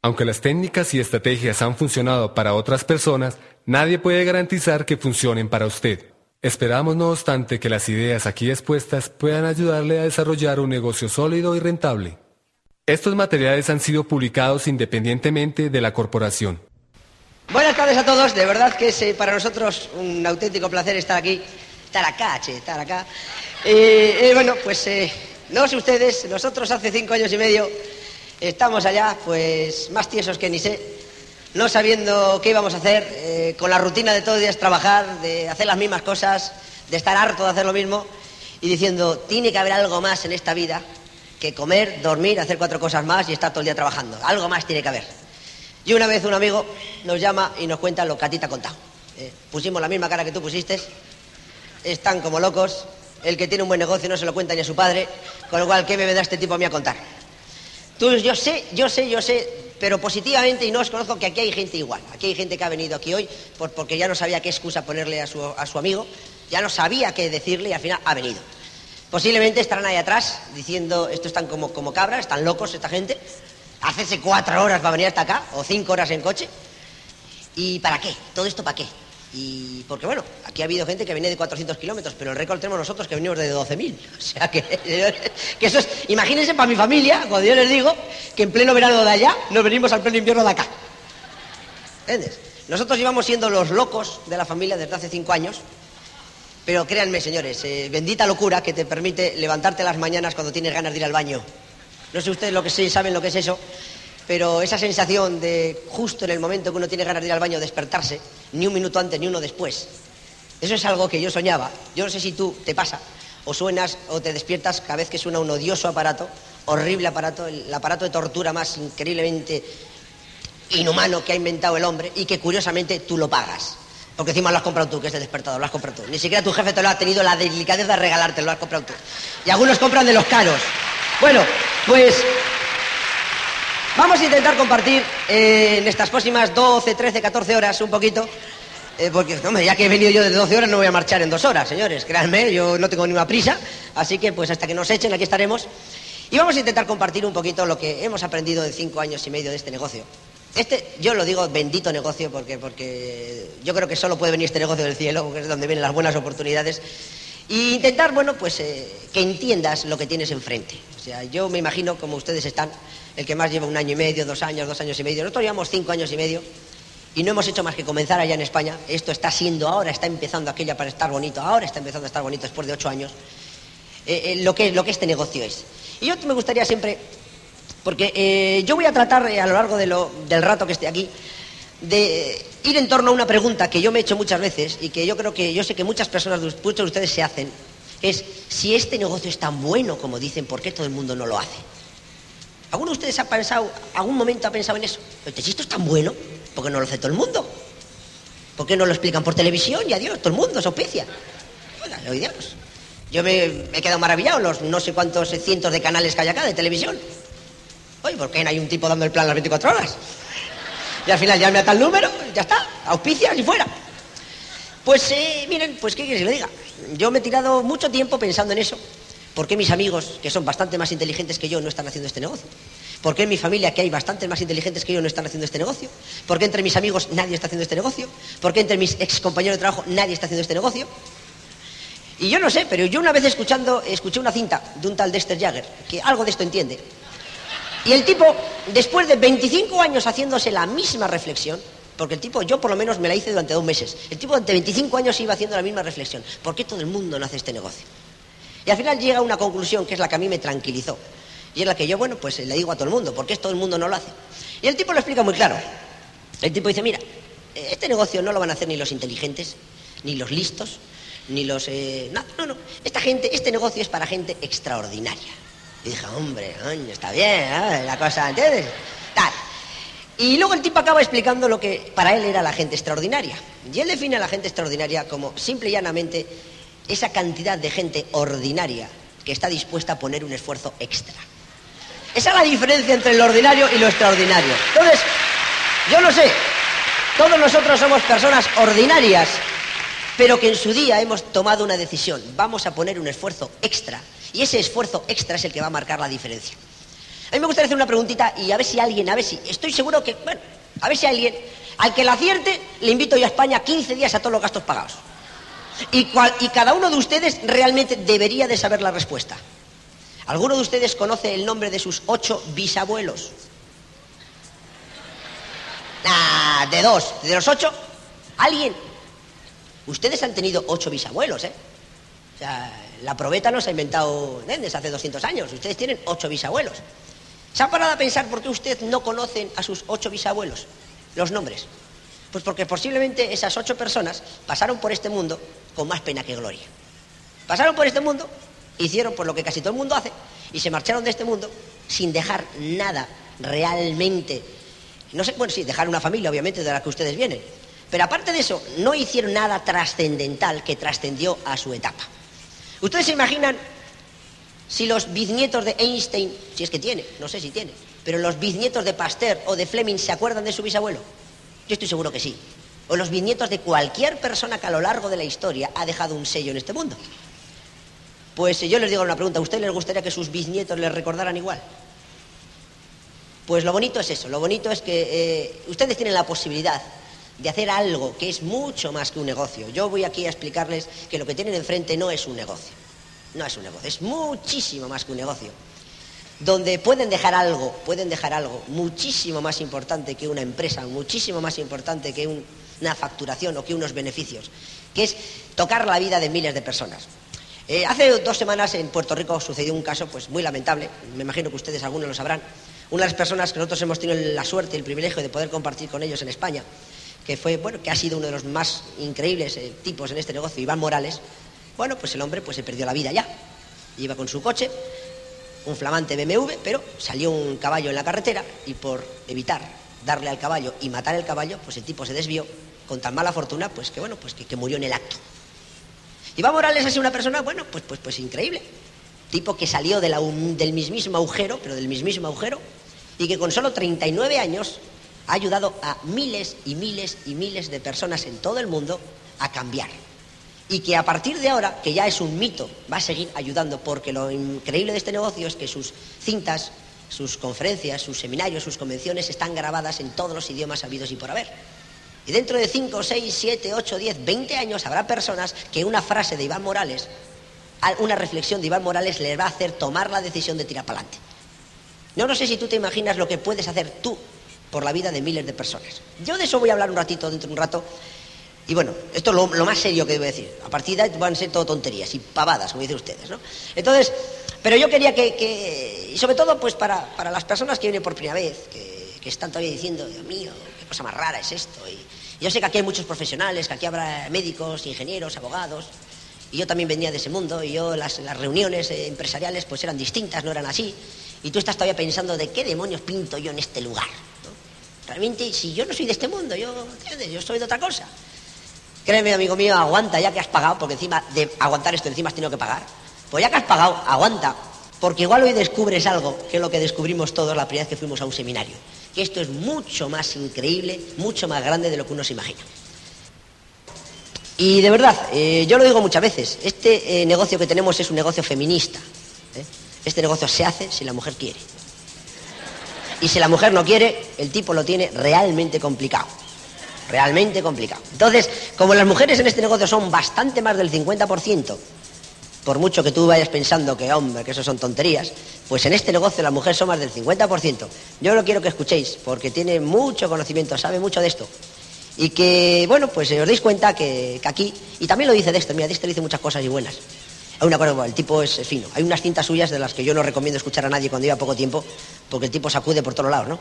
Aunque las técnicas y estrategias han funcionado para otras personas, nadie puede garantizar que funcionen para usted. Esperamos, no obstante, que las ideas aquí expuestas puedan ayudarle a desarrollar un negocio sólido y rentable. Estos materiales han sido publicados independientemente de la corporación. Buenas tardes a todos, de verdad que es eh, para nosotros un auténtico placer estar aquí, estar acá, che, estar acá. Eh, eh, bueno, pues eh, no sé ustedes, nosotros hace cinco años y medio estamos allá, pues más tiesos que ni sé, no sabiendo qué íbamos a hacer, eh, con la rutina de todos los días trabajar, de hacer las mismas cosas, de estar harto de hacer lo mismo, y diciendo, tiene que haber algo más en esta vida que comer, dormir, hacer cuatro cosas más y estar todo el día trabajando. Algo más tiene que haber. Y una vez un amigo nos llama y nos cuenta lo que a ti te ha contado. Eh, pusimos la misma cara que tú pusiste, están como locos, el que tiene un buen negocio no se lo cuenta ni a su padre, con lo cual, ¿qué me vendrá este tipo a mí a contar? Tú, yo sé, yo sé, yo sé, pero positivamente, y no os conozco, que aquí hay gente igual. Aquí hay gente que ha venido aquí hoy por- porque ya no sabía qué excusa ponerle a su, a su amigo, ya no sabía qué decirle y al final ha venido. Posiblemente estarán ahí atrás diciendo, estos están como, como cabras, están locos esta gente, hacerse cuatro horas para venir hasta acá, o cinco horas en coche. ¿Y para qué? ¿Todo esto para qué? Y porque bueno, aquí ha habido gente que viene de 400 kilómetros, pero el récord tenemos nosotros que venimos de 12.000. O sea que, que eso es, imagínense para mi familia, cuando yo les digo que en pleno verano de allá nos venimos al pleno invierno de acá. ¿Entiendes? Nosotros llevamos siendo los locos de la familia desde hace cinco años, pero créanme, señores, eh, bendita locura que te permite levantarte las mañanas cuando tienes ganas de ir al baño. No sé ustedes lo que sí saben lo que es eso, pero esa sensación de justo en el momento que uno tiene ganas de ir al baño despertarse, ni un minuto antes ni uno después, eso es algo que yo soñaba. Yo no sé si tú te pasa, o suenas o te despiertas cada vez que suena un odioso aparato, horrible aparato, el aparato de tortura más increíblemente inhumano que ha inventado el hombre y que curiosamente tú lo pagas. Porque encima lo has comprado tú, que es el despertador, lo has comprado tú. Ni siquiera tu jefe te lo ha tenido la delicadeza de regalarte, lo has comprado tú. Y algunos compran de los caros. Bueno, pues vamos a intentar compartir eh, en estas próximas 12, 13, 14 horas un poquito. eh, porque, ya que he venido yo de 12 horas, no voy a marchar en dos horas, señores. Créanme, yo no tengo ninguna prisa. Así que, pues hasta que nos echen, aquí estaremos. Y vamos a intentar compartir un poquito lo que hemos aprendido en cinco años y medio de este negocio. Este, yo lo digo bendito negocio porque, porque yo creo que solo puede venir este negocio del cielo, porque es donde vienen las buenas oportunidades. Y intentar, bueno, pues eh, que entiendas lo que tienes enfrente. Yo me imagino, como ustedes están, el que más lleva un año y medio, dos años, dos años y medio. Nosotros llevamos cinco años y medio y no hemos hecho más que comenzar allá en España. Esto está siendo ahora, está empezando aquella para estar bonito, ahora está empezando a estar bonito después de ocho años. eh, eh, lo, que, lo que este negocio es. Y yo me gustaría siempre porque eh, yo voy a tratar a lo largo del rato que esté aquí de ir en torno a una pregunta que yo me he hecho muchas veces y que yo creo que yo sé que muchas personas, muchos de ustedes se hacen, es si este negocio es tan bueno como dicen, ¿por qué todo el mundo no lo hace? ¿Alguno de ustedes ha pensado, algún momento ha pensado en eso? Si esto es tan bueno, ¿por qué no lo hace todo el mundo? ¿Por qué no lo explican por televisión? Y adiós, todo el mundo se auspicia. Oiga, lo. Yo me, me he quedado maravillado los no sé cuántos cientos de canales que hay acá de televisión. Oye, ¿por qué no hay un tipo dando el plan las 24 horas? Y al final llame a tal número, ya está, auspicias y fuera. Pues eh, miren, pues qué quieres que le diga. Yo me he tirado mucho tiempo pensando en eso. ¿Por qué mis amigos, que son bastante más inteligentes que yo, no están haciendo este negocio? ¿Por qué en mi familia, que hay bastantes más inteligentes que yo, no están haciendo este negocio? ¿Por qué entre mis amigos nadie está haciendo este negocio? ¿Por qué entre mis ex compañeros de trabajo nadie está haciendo este negocio? Y yo no sé, pero yo una vez escuchando, escuché una cinta de un tal Dexter Jagger, que algo de esto entiende. Y el tipo, después de 25 años haciéndose la misma reflexión, porque el tipo, yo por lo menos me la hice durante dos meses, el tipo durante 25 años iba haciendo la misma reflexión. ¿Por qué todo el mundo no hace este negocio? Y al final llega a una conclusión que es la que a mí me tranquilizó. Y es la que yo, bueno, pues le digo a todo el mundo, ¿por qué todo el mundo no lo hace? Y el tipo lo explica muy claro. El tipo dice, mira, eh, este negocio no lo van a hacer ni los inteligentes, ni los listos, ni los... eh, no, no, no. Esta gente, este negocio es para gente extraordinaria. Y dije, hombre, está bien, ¿eh? la cosa, ¿entiendes? Tal. Y luego el tipo acaba explicando lo que para él era la gente extraordinaria. Y él define a la gente extraordinaria como simple y llanamente esa cantidad de gente ordinaria que está dispuesta a poner un esfuerzo extra. Esa es la diferencia entre lo ordinario y lo extraordinario. Entonces, yo no sé, todos nosotros somos personas ordinarias, pero que en su día hemos tomado una decisión. Vamos a poner un esfuerzo extra. Y ese esfuerzo extra es el que va a marcar la diferencia. A mí me gustaría hacer una preguntita y a ver si alguien, a ver si, estoy seguro que, bueno, a ver si alguien, al que la acierte, le invito yo a España 15 días a todos los gastos pagados. Y, cada uno de ustedes realmente debería de saber la respuesta. ¿Alguno de ustedes conoce el nombre de sus ocho bisabuelos? Ah, de dos, de los ocho. ¿Alguien? Ustedes han tenido ocho bisabuelos, ¿eh? O sea, la probeta no se ha inventado desde hace 200 años. Ustedes tienen ocho bisabuelos. ¿Se ha parado a pensar por qué usted no conocen a sus ocho bisabuelos? Los nombres. Pues porque posiblemente esas ocho personas pasaron por este mundo con más pena que gloria. Pasaron por este mundo, hicieron por lo que casi todo el mundo hace, y se marcharon de este mundo sin dejar nada realmente. No sé, bueno, sí, dejar una familia, obviamente, de la que ustedes vienen. Pero aparte de eso, no hicieron nada trascendental que trascendió a su etapa. ¿Ustedes se imaginan si los bisnietos de Einstein, si es que tiene, no sé si tiene, pero los bisnietos de Pasteur o de Fleming se acuerdan de su bisabuelo? Yo estoy seguro que sí. O los bisnietos de cualquier persona que a lo largo de la historia ha dejado un sello en este mundo. Pues yo les digo una pregunta, ¿a ustedes les gustaría que sus bisnietos les recordaran igual? Pues lo bonito es eso, lo bonito es que eh, ustedes tienen la posibilidad de hacer algo que es mucho más que un negocio. Yo voy aquí a explicarles que lo que tienen enfrente no es un negocio. No es un negocio, es muchísimo más que un negocio. Donde pueden dejar algo, pueden dejar algo muchísimo más importante que una empresa, muchísimo más importante que una facturación o que unos beneficios, que es tocar la vida de miles de personas. Eh, hace dos semanas en Puerto Rico sucedió un caso pues muy lamentable, me imagino que ustedes algunos lo sabrán. Una de las personas que nosotros hemos tenido la suerte y el privilegio de poder compartir con ellos en España que fue, bueno, que ha sido uno de los más increíbles eh, tipos en este negocio, Iván Morales, bueno, pues el hombre pues se perdió la vida ya. Iba con su coche, un flamante BMW, pero salió un caballo en la carretera y por evitar darle al caballo y matar el caballo, pues el tipo se desvió con tan mala fortuna, pues que bueno, pues que, murió en el acto. Iván Morales sido una persona, bueno, pues, pues, pues increíble. Tipo que salió del mismísimo agujero, pero del mismísimo agujero, y que con solo 39 años ha ayudado a miles y miles y miles de personas en todo el mundo a cambiar. Y que a partir de ahora, que ya es un mito, va a seguir ayudando, porque lo increíble de este negocio es que sus cintas, sus conferencias, sus seminarios, sus convenciones están grabadas en todos los idiomas habidos y por haber. Y dentro de 5, 6, 7, 8, 10, 20 años habrá personas que una frase de Iván Morales, una reflexión de Iván Morales les va a hacer tomar la decisión de tirar para adelante. Yo no sé si tú te imaginas lo que puedes hacer tú por la vida de miles de personas. Yo de eso voy a hablar un ratito, dentro de un rato. Y bueno, esto es lo, más serio que debo decir. A partir de ahí van a ser todo tonterías y pavadas, como dicen ustedes, ¿no? Entonces, pero yo quería que, y sobre todo pues para, para, las personas que vienen por primera vez, que, que, están todavía diciendo, Dios mío, qué cosa más rara es esto. Y, yo sé que aquí hay muchos profesionales, que aquí habrá médicos, ingenieros, abogados, y yo también venía de ese mundo, y yo las, las reuniones eh, empresariales pues eran distintas, no eran así, y tú estás todavía pensando de qué demonios pinto yo en este lugar. Realmente, si yo no soy de este mundo, yo, yo soy de otra cosa. Créeme, amigo mío, aguanta ya que has pagado, porque encima de aguantar esto encima has tenido que pagar. Pues ya que has pagado, aguanta, porque igual hoy descubres algo que es lo que descubrimos todos la primera vez que fuimos a un seminario. Que esto es mucho más increíble, mucho más grande de lo que uno se imagina. Y de verdad, eh, yo lo digo muchas veces, este eh, negocio que tenemos es un negocio feminista. ¿eh? Este negocio se hace si la mujer quiere. Y si la mujer no quiere, el tipo lo tiene realmente complicado. Realmente complicado. Entonces, como las mujeres en este negocio son bastante más del 50%, por mucho que tú vayas pensando que, hombre, que eso son tonterías, pues en este negocio las mujeres son más del 50%. Yo lo quiero que escuchéis, porque tiene mucho conocimiento, sabe mucho de esto. Y que, bueno, pues os deis cuenta que, que aquí, y también lo dice Dexter, mira, Dexter dice muchas cosas y buenas. Hay una cosa, el tipo es fino. Hay unas cintas suyas de las que yo no recomiendo escuchar a nadie cuando lleva poco tiempo, porque el tipo sacude por todos lados, ¿no?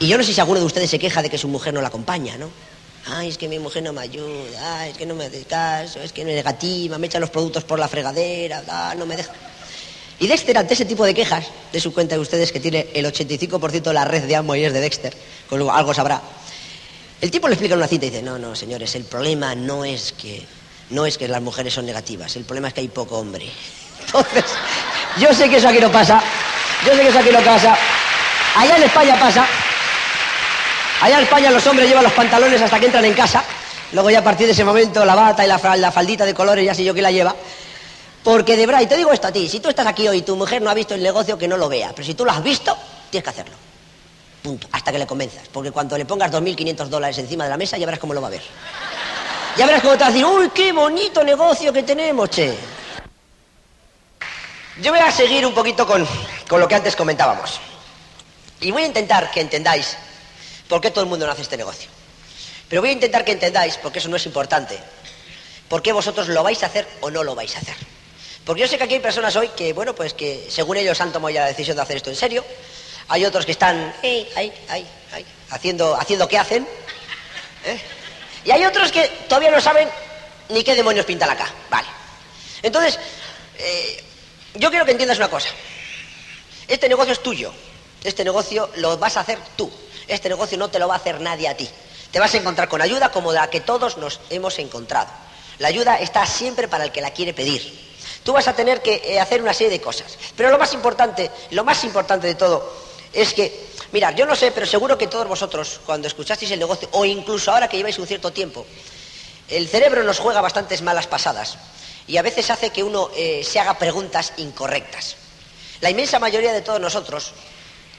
Y yo no sé si alguno de ustedes se queja de que su mujer no la acompaña, ¿no? Ay, es que mi mujer no me ayuda, ay, es que no me hace caso, es que no es negativa, me echa los productos por la fregadera, no me deja. Y Dexter, ante ese tipo de quejas, de su cuenta de ustedes que tiene el 85% de la red de Amo y es de Dexter, con lo algo sabrá. El tipo le explica en una cita y dice, no, no, señores, el problema no es que no es que las mujeres son negativas, el problema es que hay poco hombre. Entonces, yo sé que eso aquí no pasa, yo sé que eso aquí no pasa. Allá en España pasa. Allá en España los hombres llevan los pantalones hasta que entran en casa. Luego ya a partir de ese momento la bata y la, faldita de colores ya sé yo que la lleva. Porque de verdad, y te digo esto a ti, si tú estás aquí hoy y tu mujer no ha visto el negocio, que no lo vea. Pero si tú lo has visto, tienes que hacerlo. Punto. Hasta que le convenzas. Porque cuando le pongas 2.500 dólares encima de la mesa, ya verás cómo lo va a ver. Ya verás cómo te va a decir, uy, qué bonito negocio que tenemos, che. Yo voy a seguir un poquito con, con lo que antes comentábamos. Y voy a intentar que entendáis por qué todo el mundo no hace este negocio. Pero voy a intentar que entendáis, porque eso no es importante, por qué vosotros lo vais a hacer o no lo vais a hacer. Porque yo sé que aquí hay personas hoy que, bueno, pues que según ellos han tomado ya la decisión de hacer esto en serio. Hay otros que están haciendo, haciendo qué hacen. ¿eh? Y hay otros que todavía no saben ni qué demonios pintan acá. Vale. Entonces, eh, yo quiero que entiendas una cosa. Este negocio es tuyo. Este negocio lo vas a hacer tú. Este negocio no te lo va a hacer nadie a ti. Te vas a encontrar con ayuda como la que todos nos hemos encontrado. La ayuda está siempre para el que la quiere pedir. Tú vas a tener que eh, hacer una serie de cosas. Pero lo más importante, lo más importante de todo es que, mirad, yo no sé, pero seguro que todos vosotros, cuando escuchasteis el negocio, o incluso ahora que lleváis un cierto tiempo, el cerebro nos juega bastantes malas pasadas y a veces hace que uno eh, se haga preguntas incorrectas. La inmensa mayoría de todos nosotros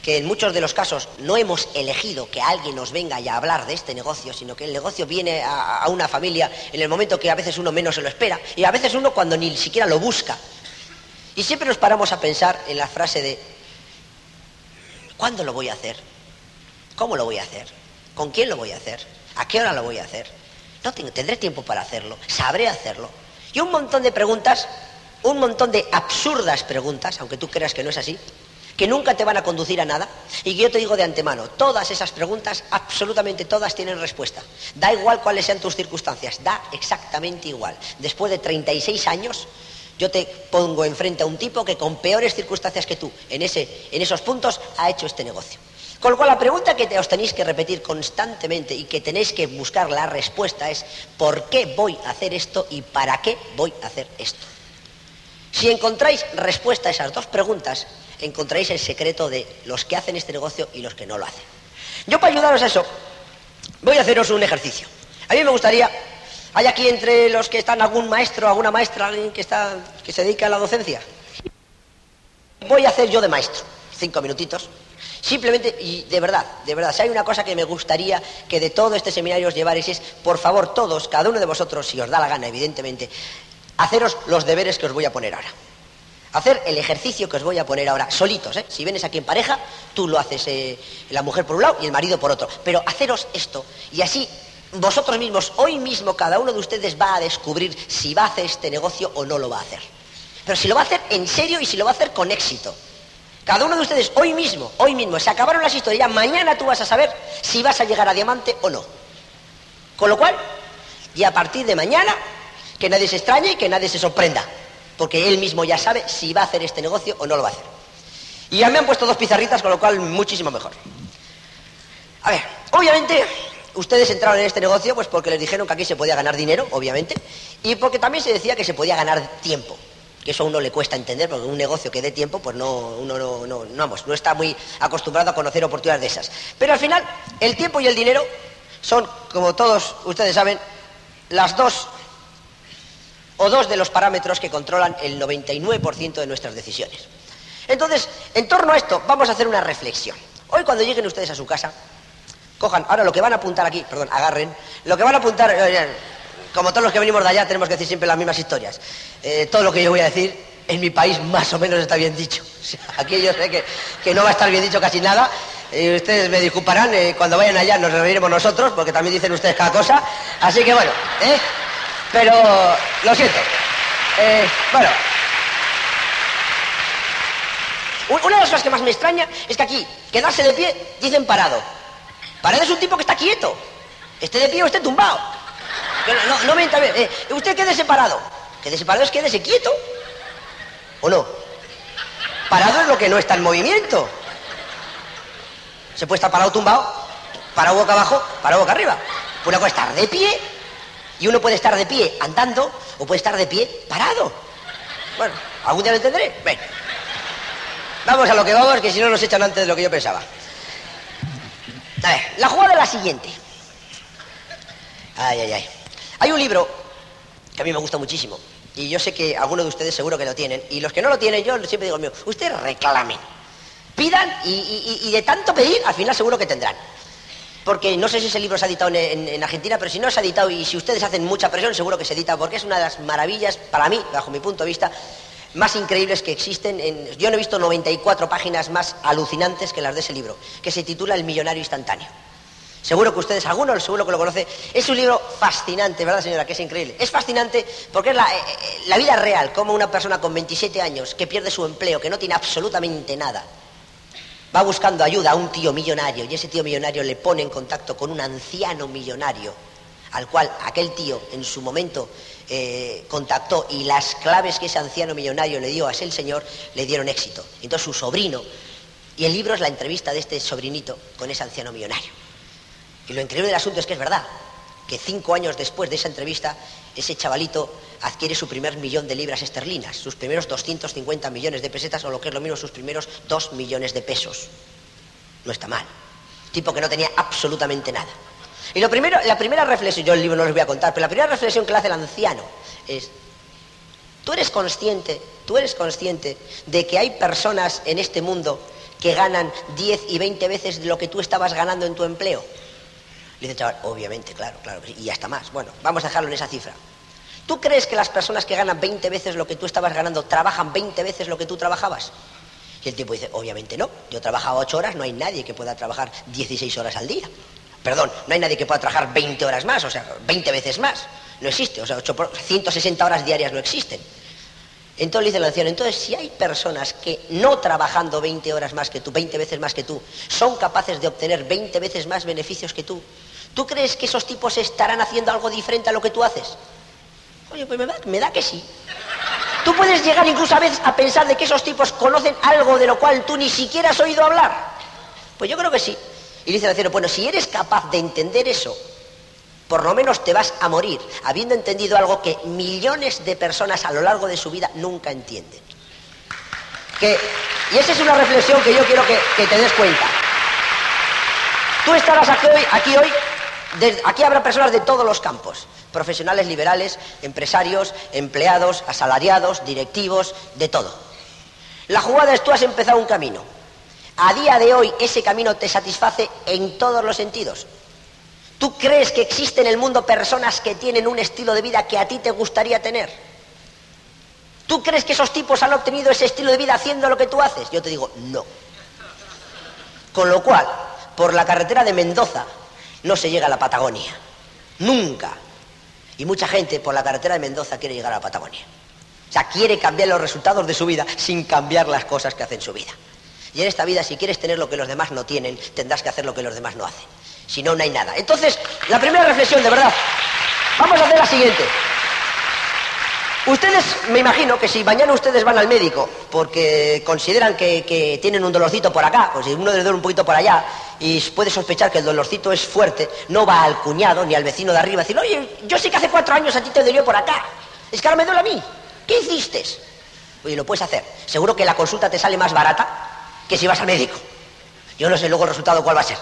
que en muchos de los casos no hemos elegido que alguien nos venga a hablar de este negocio, sino que el negocio viene a, una familia en el momento que a veces uno menos se lo espera y a veces uno cuando ni siquiera lo busca. Y siempre nos paramos a pensar en la frase de, ¿cuándo lo voy a hacer? ¿Cómo lo voy a hacer? ¿Con quién lo voy a hacer? ¿A qué hora lo voy a hacer? No tengo, tendré tiempo para hacerlo, sabré hacerlo. Y un montón de preguntas, un montón de absurdas preguntas, aunque tú creas que no es así, que nunca te van a conducir a nada y que yo te digo de antemano, todas esas preguntas, absolutamente todas tienen respuesta. Da igual cuáles sean tus circunstancias, da exactamente igual. Después de 36 años, yo te pongo enfrente a un tipo que con peores circunstancias que tú, en, ese, en esos puntos, ha hecho este negocio. Con lo cual la pregunta que os tenéis que repetir constantemente y que tenéis que buscar la respuesta es ¿por qué voy a hacer esto y para qué voy a hacer esto? Si encontráis respuesta a esas dos preguntas, encontraréis el secreto de los que hacen este negocio y los que no lo hacen. Yo para ayudaros a eso, voy a haceros un ejercicio. A mí me gustaría, ¿hay aquí entre los que están algún maestro, alguna maestra, alguien que, está, que se dedica a la docencia? Voy a hacer yo de maestro, cinco minutitos. Simplemente, y de verdad, de verdad, si hay una cosa que me gustaría que de todo este seminario os llevarais es, por favor, todos, cada uno de vosotros, si os da la gana, evidentemente, haceros los deberes que os voy a poner ahora. Hacer el ejercicio que os voy a poner ahora, solitos, ¿eh? Si vienes aquí en pareja, tú lo haces eh, la mujer por un lado y el marido por otro. Pero haceros esto y así vosotros mismos, hoy mismo cada uno de ustedes va a descubrir si va a hacer este negocio o no lo va a hacer. Pero si lo va a hacer en serio y si lo va a hacer con éxito. Cada uno de ustedes hoy mismo, hoy mismo, se acabaron las historias, mañana tú vas a saber si vas a llegar a diamante o no. Con lo cual, y a partir de mañana, que nadie se extrañe y que nadie se sorprenda porque él mismo ya sabe si va a hacer este negocio o no lo va a hacer. Y ya me han puesto dos pizarritas, con lo cual muchísimo mejor. A ver, obviamente ustedes entraron en este negocio pues porque les dijeron que aquí se podía ganar dinero, obviamente, y porque también se decía que se podía ganar tiempo, que eso a uno le cuesta entender, porque un negocio que dé tiempo, pues no, uno no, no, no, vamos, no está muy acostumbrado a conocer oportunidades de esas. Pero al final, el tiempo y el dinero son, como todos ustedes saben, las dos o dos de los parámetros que controlan el 99% de nuestras decisiones. Entonces, en torno a esto, vamos a hacer una reflexión. Hoy cuando lleguen ustedes a su casa, cojan, ahora lo que van a apuntar aquí, perdón, agarren, lo que van a apuntar, eh, como todos los que venimos de allá, tenemos que decir siempre las mismas historias. Eh, todo lo que yo voy a decir en mi país más o menos está bien dicho. aquí yo sé que, no va a estar bien dicho casi nada. Eh, ustedes me disculparán, cuando vayan allá nos reuniremos nosotros, porque también dicen ustedes cada cosa. Así que bueno, ¿eh? Pero lo siento. Eh, bueno. Una de las cosas que más me extraña es que aquí, quedarse de pie, dicen parado. Parado es un tipo que está quieto. Esté de pie o esté tumbado. No, no, me entra bien. Eh, usted quédese parado. Quédese parado es quédese quieto. ¿O no? Parado es lo que no está en movimiento. Se puede estar parado tumbado, parado boca abajo, parado boca arriba. Una cosa estar de pie y uno puede estar de pie andando o puede estar de pie parado. Bueno, algún día lo entenderé. Ven. Vamos a lo que vamos, que si no nos echan antes de lo que yo pensaba. A ver, la jugada es la siguiente. Ay, ay, ay. Hay un libro que a mí me gusta muchísimo, Y yo sé que algunos de ustedes seguro que lo tienen. Y los que no lo tienen, yo siempre digo mío, ustedes reclamen. Pidan y, de tanto pedir, al final seguro que tendrán. Porque no sé si ese libro se ha editado en, Argentina, pero si no se ha editado y si ustedes hacen mucha presión, seguro que se edita, porque es una de las maravillas, para mí, bajo mi punto de vista, más increíbles que existen. yo no he visto 94 páginas más alucinantes que las de ese libro, que se titula El millonario instantáneo. Seguro que ustedes, algunos seguro que lo conoce. Es un libro fascinante, ¿verdad, señora? Que es increíble. Es fascinante porque es la, eh, eh, la vida real, como una persona con 27 años que pierde su empleo, que no tiene absolutamente nada, va buscando ayuda a un tío millonario y ese tío millonario le pone en contacto con un anciano millonario al cual aquel tío en su momento eh, contactó y las claves que ese anciano millonario le dio a ese señor le dieron éxito. Entonces su sobrino, y el libro es la entrevista de este sobrinito con ese anciano millonario. Y lo increíble del asunto es que es verdad, que cinco años después de esa entrevista, ese chavalito adquiere su primer millón de libras esterlinas, sus primeros 250 millones de pesetas, o lo que es lo mismo, sus primeros dos millones de pesos. No está mal. Tipo que no tenía absolutamente nada. Y lo primero, la primera reflexión, yo el libro no les voy a contar, pero la primera reflexión que le hace el anciano es, tú eres consciente, tú eres consciente de que hay personas en este mundo que ganan 10 y 20 veces lo que tú estabas ganando en tu empleo. Dice obviamente, claro, claro, y hasta más. Bueno, vamos a dejarlo en esa cifra. ¿Tú crees que las personas que ganan 20 veces lo que tú estabas ganando trabajan 20 veces lo que tú trabajabas? Y el tipo dice, obviamente no, yo trabajaba 8 horas, no hay nadie que pueda trabajar 16 horas al día. Perdón, no hay nadie que pueda trabajar 20 horas más, o sea, 20 veces más. No existe, o sea, 160 horas diarias no existen. Entonces le dice la anciano, entonces si hay personas que no trabajando 20 horas más que tú, 20 veces más que tú, son capaces de obtener 20 veces más beneficios que tú, ¿tú crees que esos tipos estarán haciendo algo diferente a lo que tú haces? Oye, pues me da, me da que sí. Tú puedes llegar incluso a veces a pensar de que esos tipos conocen algo de lo cual tú ni siquiera has oído hablar. Pues yo creo que sí. Y dice el anciano, bueno, si eres capaz de entender eso, por lo menos te vas a morir habiendo entendido algo que millones de personas a lo largo de su vida nunca entienden. y esa es una reflexión que yo quiero que, te des cuenta. Tú estarás aquí hoy, aquí habrá personas de todos los campos, profesionales liberales, empresarios, empleados, asalariados, directivos, de todo. La jugada es tú has empezado un camino. A día de hoy ese camino te satisface en todos los sentidos. ¿Tú crees que existe en el mundo personas que tienen un estilo de vida que a ti te gustaría tener? ¿Tú crees que esos tipos han obtenido ese estilo de vida haciendo lo que tú haces? Yo te digo, no. Con lo cual, por la carretera de Mendoza no se llega a la Patagonia. Nunca. Y mucha gente por la carretera de Mendoza quiere llegar a la Patagonia. O sea, quiere cambiar los resultados de su vida sin cambiar las cosas que hace en su vida. Y en esta vida, si quieres tener lo que los demás no tienen, tendrás que hacer lo que los demás no hacen. Si no, no hay nada. Entonces, la primera reflexión, de verdad, vamos a hacer la siguiente. Ustedes, me imagino que si mañana ustedes van al médico porque consideran que, tienen un dolorcito por acá, pues si uno les duele un poquito por allá y puede sospechar que el dolorcito es fuerte, no va al cuñado ni al vecino de arriba a decir, oye, yo sé que hace cuatro años a ti te dolió por acá, es que ahora me duele a mí, ¿qué hiciste? Oye, lo puedes hacer. Seguro que la consulta te sale más barata que si vas al médico. Yo no sé luego el resultado cuál va a ser.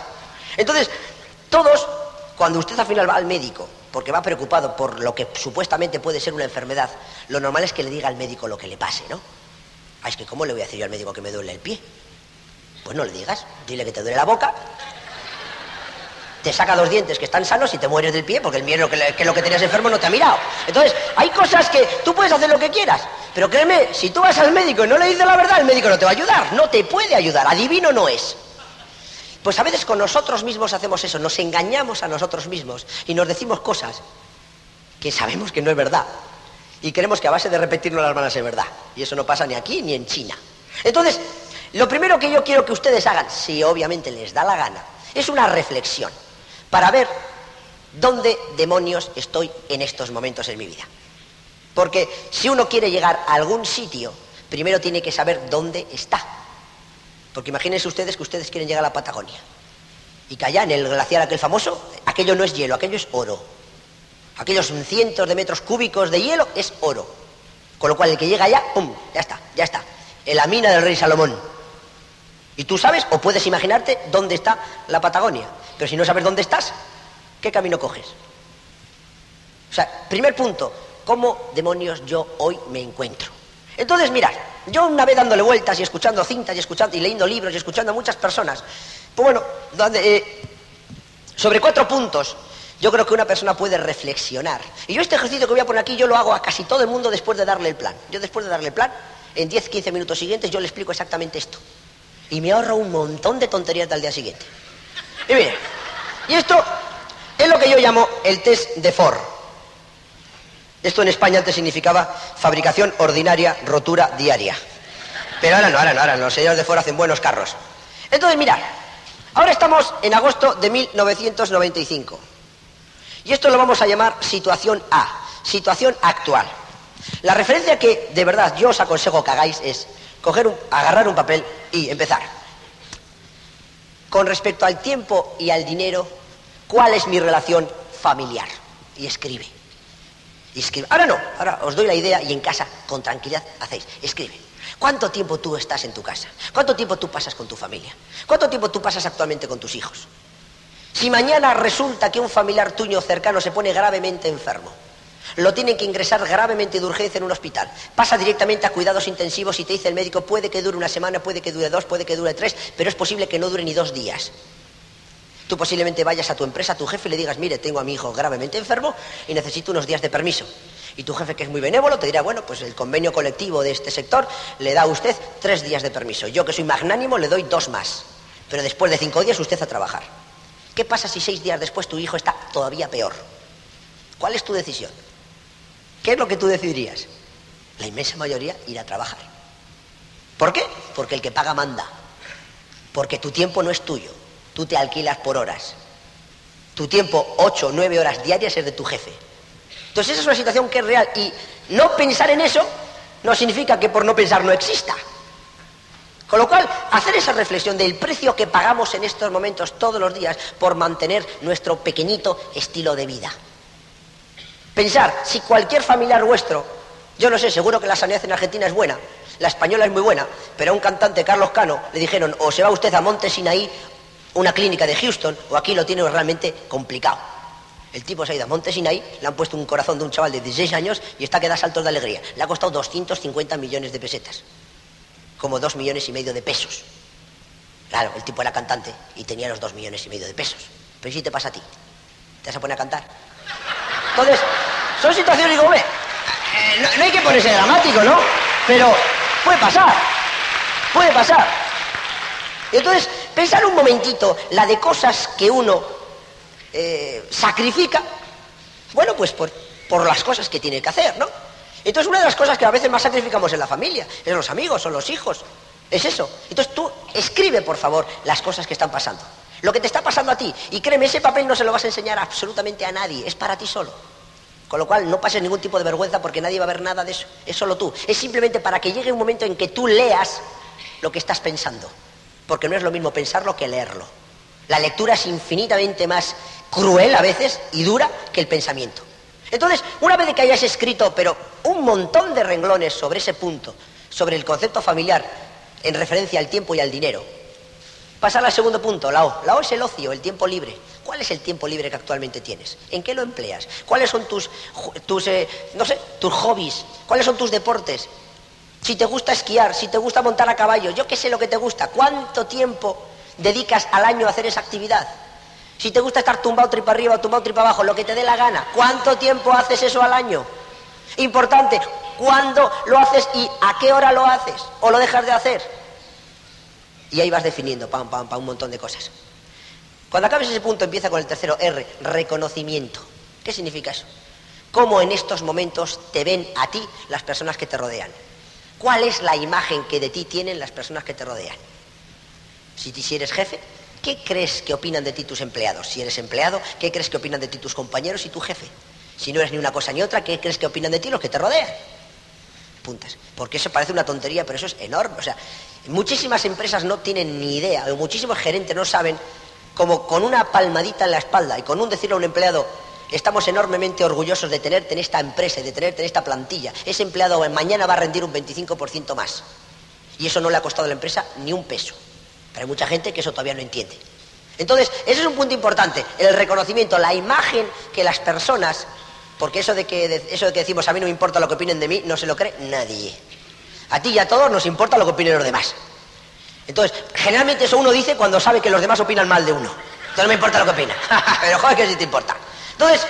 Entonces, todos, cuando usted al final va al médico, porque va preocupado por lo que supuestamente puede ser una enfermedad, lo normal es que le diga al médico lo que le pase, ¿no? Ah, es que ¿cómo le voy a decir yo al médico que me duele el pie? Pues no le digas, dile que te duele la boca, te saca los dientes que están sanos y te mueres del pie porque el miedo que, que lo que tenías enfermo no te ha mirado. Entonces, hay cosas que tú puedes hacer lo que quieras, pero créeme, si tú vas al médico y no le dices la verdad, el médico no te va a ayudar, no te puede ayudar, adivino no es. Pues a veces con nosotros mismos hacemos eso, nos engañamos a nosotros mismos y nos decimos cosas que sabemos que no es verdad. Y creemos que a base de repetirnos las manos es verdad. Y eso no pasa ni aquí ni en China. Entonces, lo primero que yo quiero que ustedes hagan, si obviamente les da la gana, es una reflexión para ver dónde demonios estoy en estos momentos en mi vida. Porque si uno quiere llegar a algún sitio, primero tiene que saber dónde está. Porque imagínense ustedes que ustedes quieren llegar a la Patagonia. Y que allá en el glaciar aquel famoso, aquello no es hielo, aquello es oro. Aquellos cientos de metros cúbicos de hielo es oro. Con lo cual el que llega allá, ¡pum! Ya está, ya está. En la mina del rey Salomón. Y tú sabes o puedes imaginarte dónde está la Patagonia. Pero si no sabes dónde estás, ¿qué camino coges? O sea, primer punto, cómo demonios yo hoy me encuentro. Entonces, mirad, yo una vez dándole vueltas y escuchando cintas y escuchando y leyendo libros y escuchando a muchas personas, pues bueno, eh, sobre cuatro puntos yo creo que una persona puede reflexionar. Y yo este ejercicio que voy a poner aquí, yo lo hago a casi todo el mundo después de darle el plan. Yo después de darle el plan, en 10, 15 minutos siguientes, yo le explico exactamente esto. Y me ahorro un montón de tonterías del día siguiente. Y mire, y esto es lo que yo llamo el test de Ford. Esto en España antes significaba fabricación ordinaria, rotura diaria. Pero ahora no, ahora no, ahora no. Los señores de Ford hacen buenos carros. Entonces, mirad, ahora estamos en agosto de 1995. Y esto lo vamos a llamar situación A, situación actual. La referencia que de verdad yo os aconsejo que hagáis es coger agarrar un papel y empezar. Con respecto al tiempo y al dinero, ¿cuál es mi relación familiar? Y escribe. Ahora no, ahora os doy la idea y en casa, con tranquilidad, hacéis. Escribe. ¿Cuánto tiempo tú estás en tu casa? ¿Cuánto tiempo tú pasas con tu familia? ¿Cuánto tiempo tú pasas actualmente con tus hijos? Si mañana resulta que un familiar tuyo cercano se pone gravemente enfermo, lo tienen que ingresar gravemente de urgencia en un hospital, pasa directamente a cuidados intensivos y te dice el médico puede que dure una semana, puede que dure dos, puede que dure tres, pero es posible que no dure ni dos días. Tú posiblemente vayas a tu empresa, a tu jefe y le digas, mire, tengo a mi hijo gravemente enfermo y necesito unos días de permiso. Y tu jefe, que es muy benévolo, te dirá, bueno, pues el convenio colectivo de este sector le da a usted tres días de permiso. Yo, que soy magnánimo, le doy dos más. Pero después de cinco días usted a trabajar. ¿Qué pasa si seis días después tu hijo está todavía peor? ¿Cuál es tu decisión? ¿Qué es lo que tú decidirías? La inmensa mayoría ir a trabajar. ¿Por qué? Porque el que paga manda. Porque tu tiempo no es tuyo. Tú te alquilas por horas. Tu tiempo, ocho, o nueve horas diarias, es de tu jefe. Entonces esa es una situación que es real. Y no pensar en eso no significa que por no pensar no exista. Con lo cual, hacer esa reflexión del precio que pagamos en estos momentos todos los días por mantener nuestro pequeñito estilo de vida. Pensar, si cualquier familiar vuestro, yo no sé, seguro que la sanidad en Argentina es buena, la española es muy buena, pero a un cantante, Carlos Cano, le dijeron, o se va usted a Monte Sinaí, una clínica de Houston, o aquí lo tiene realmente complicado. El tipo se ha ido a Monte Sinaí, le han puesto un corazón de un chaval de 16 años y está que da saltos de alegría. Le ha costado 250 millones de pesetas como dos millones y medio de pesos. Claro, el tipo era cantante y tenía los dos millones y medio de pesos. Pero ¿y si te pasa a ti? ¿Te vas a poner a cantar? Entonces, son situaciones, digo, hombre, eh, no, hay que ponerse dramático, ¿no? Pero puede pasar, puede pasar. Y entonces, pensar un momentito la de cosas que uno eh, sacrifica, bueno, pues por, por las cosas que tiene que hacer, ¿no? Entonces una de las cosas que a veces más sacrificamos en la familia, es los amigos, son los hijos. Es eso. Entonces tú escribe, por favor, las cosas que están pasando. Lo que te está pasando a ti. Y créeme, ese papel no se lo vas a enseñar absolutamente a nadie. Es para ti solo. Con lo cual no pases ningún tipo de vergüenza porque nadie va a ver nada de eso. Es solo tú. Es simplemente para que llegue un momento en que tú leas lo que estás pensando. Porque no es lo mismo pensarlo que leerlo. La lectura es infinitamente más cruel a veces y dura que el pensamiento. Entonces, una vez que hayas escrito, pero un montón de renglones sobre ese punto, sobre el concepto familiar en referencia al tiempo y al dinero, pasar al segundo punto, la O. La O es el ocio, el tiempo libre. ¿Cuál es el tiempo libre que actualmente tienes? ¿En qué lo empleas? ¿Cuáles son tus, tus eh, no sé, tus hobbies? ¿Cuáles son tus deportes? Si te gusta esquiar, si te gusta montar a caballo, yo qué sé lo que te gusta. ¿Cuánto tiempo dedicas al año a hacer esa actividad? Si te gusta estar tumbado tripa arriba o tumbado tripa abajo, lo que te dé la gana, ¿cuánto tiempo haces eso al año? Importante, ¿cuándo lo haces y a qué hora lo haces? ¿O lo dejas de hacer? Y ahí vas definiendo, pam, pam, pam, un montón de cosas. Cuando acabes ese punto empieza con el tercero R, reconocimiento. ¿Qué significa eso? ¿Cómo en estos momentos te ven a ti las personas que te rodean? ¿Cuál es la imagen que de ti tienen las personas que te rodean? Si, si eres jefe, ¿Qué crees que opinan de ti tus empleados? Si eres empleado, ¿qué crees que opinan de ti tus compañeros y tu jefe? Si no eres ni una cosa ni otra, ¿qué crees que opinan de ti los que te rodean? Puntas. Porque eso parece una tontería, pero eso es enorme. O sea, muchísimas empresas no tienen ni idea, o muchísimos gerentes no saben cómo con una palmadita en la espalda y con un decirle a un empleado, estamos enormemente orgullosos de tenerte en esta empresa y de tenerte en esta plantilla. Ese empleado mañana va a rendir un 25% más. Y eso no le ha costado a la empresa ni un peso. Pero hay mucha gente que eso todavía no entiende. Entonces, ese es un punto importante, el reconocimiento, la imagen que las personas Porque eso de, que, eso de que decimos a mí no me importa lo que opinen de mí, no se lo cree nadie. A ti y a todos nos importa lo que opinen los demás. Entonces, generalmente eso uno dice cuando sabe que los demás opinan mal de uno. Entonces no me importa lo que opina. Pero joder que sí te importa. Entonces,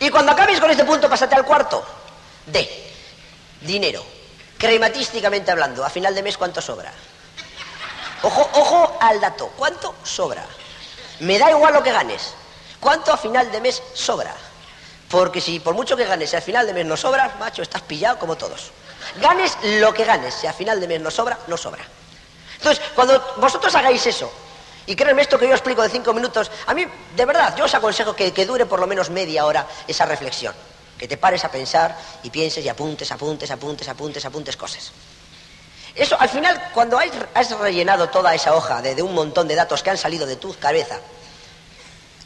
y cuando acabes con este punto, pásate al cuarto. D. Dinero. Crematísticamente hablando, a final de mes, ¿cuánto sobra? Ojo, ojo al dato. ¿Cuánto sobra? Me da igual lo que ganes. ¿Cuánto a final de mes sobra? Porque si por mucho que ganes, si al final de mes no sobra, macho, estás pillado como todos. Ganes lo que ganes, si al final de mes no sobra, no sobra. Entonces, cuando vosotros hagáis eso, y créanme esto que yo explico de cinco minutos, a mí, de verdad, yo os aconsejo que, que dure por lo menos media hora esa reflexión. Que te pares a pensar y pienses y apuntes, apuntes, apuntes, apuntes, apuntes cosas. Eso, al final, cuando has, rellenado toda esa hoja de, un montón de datos que han salido de tu cabeza,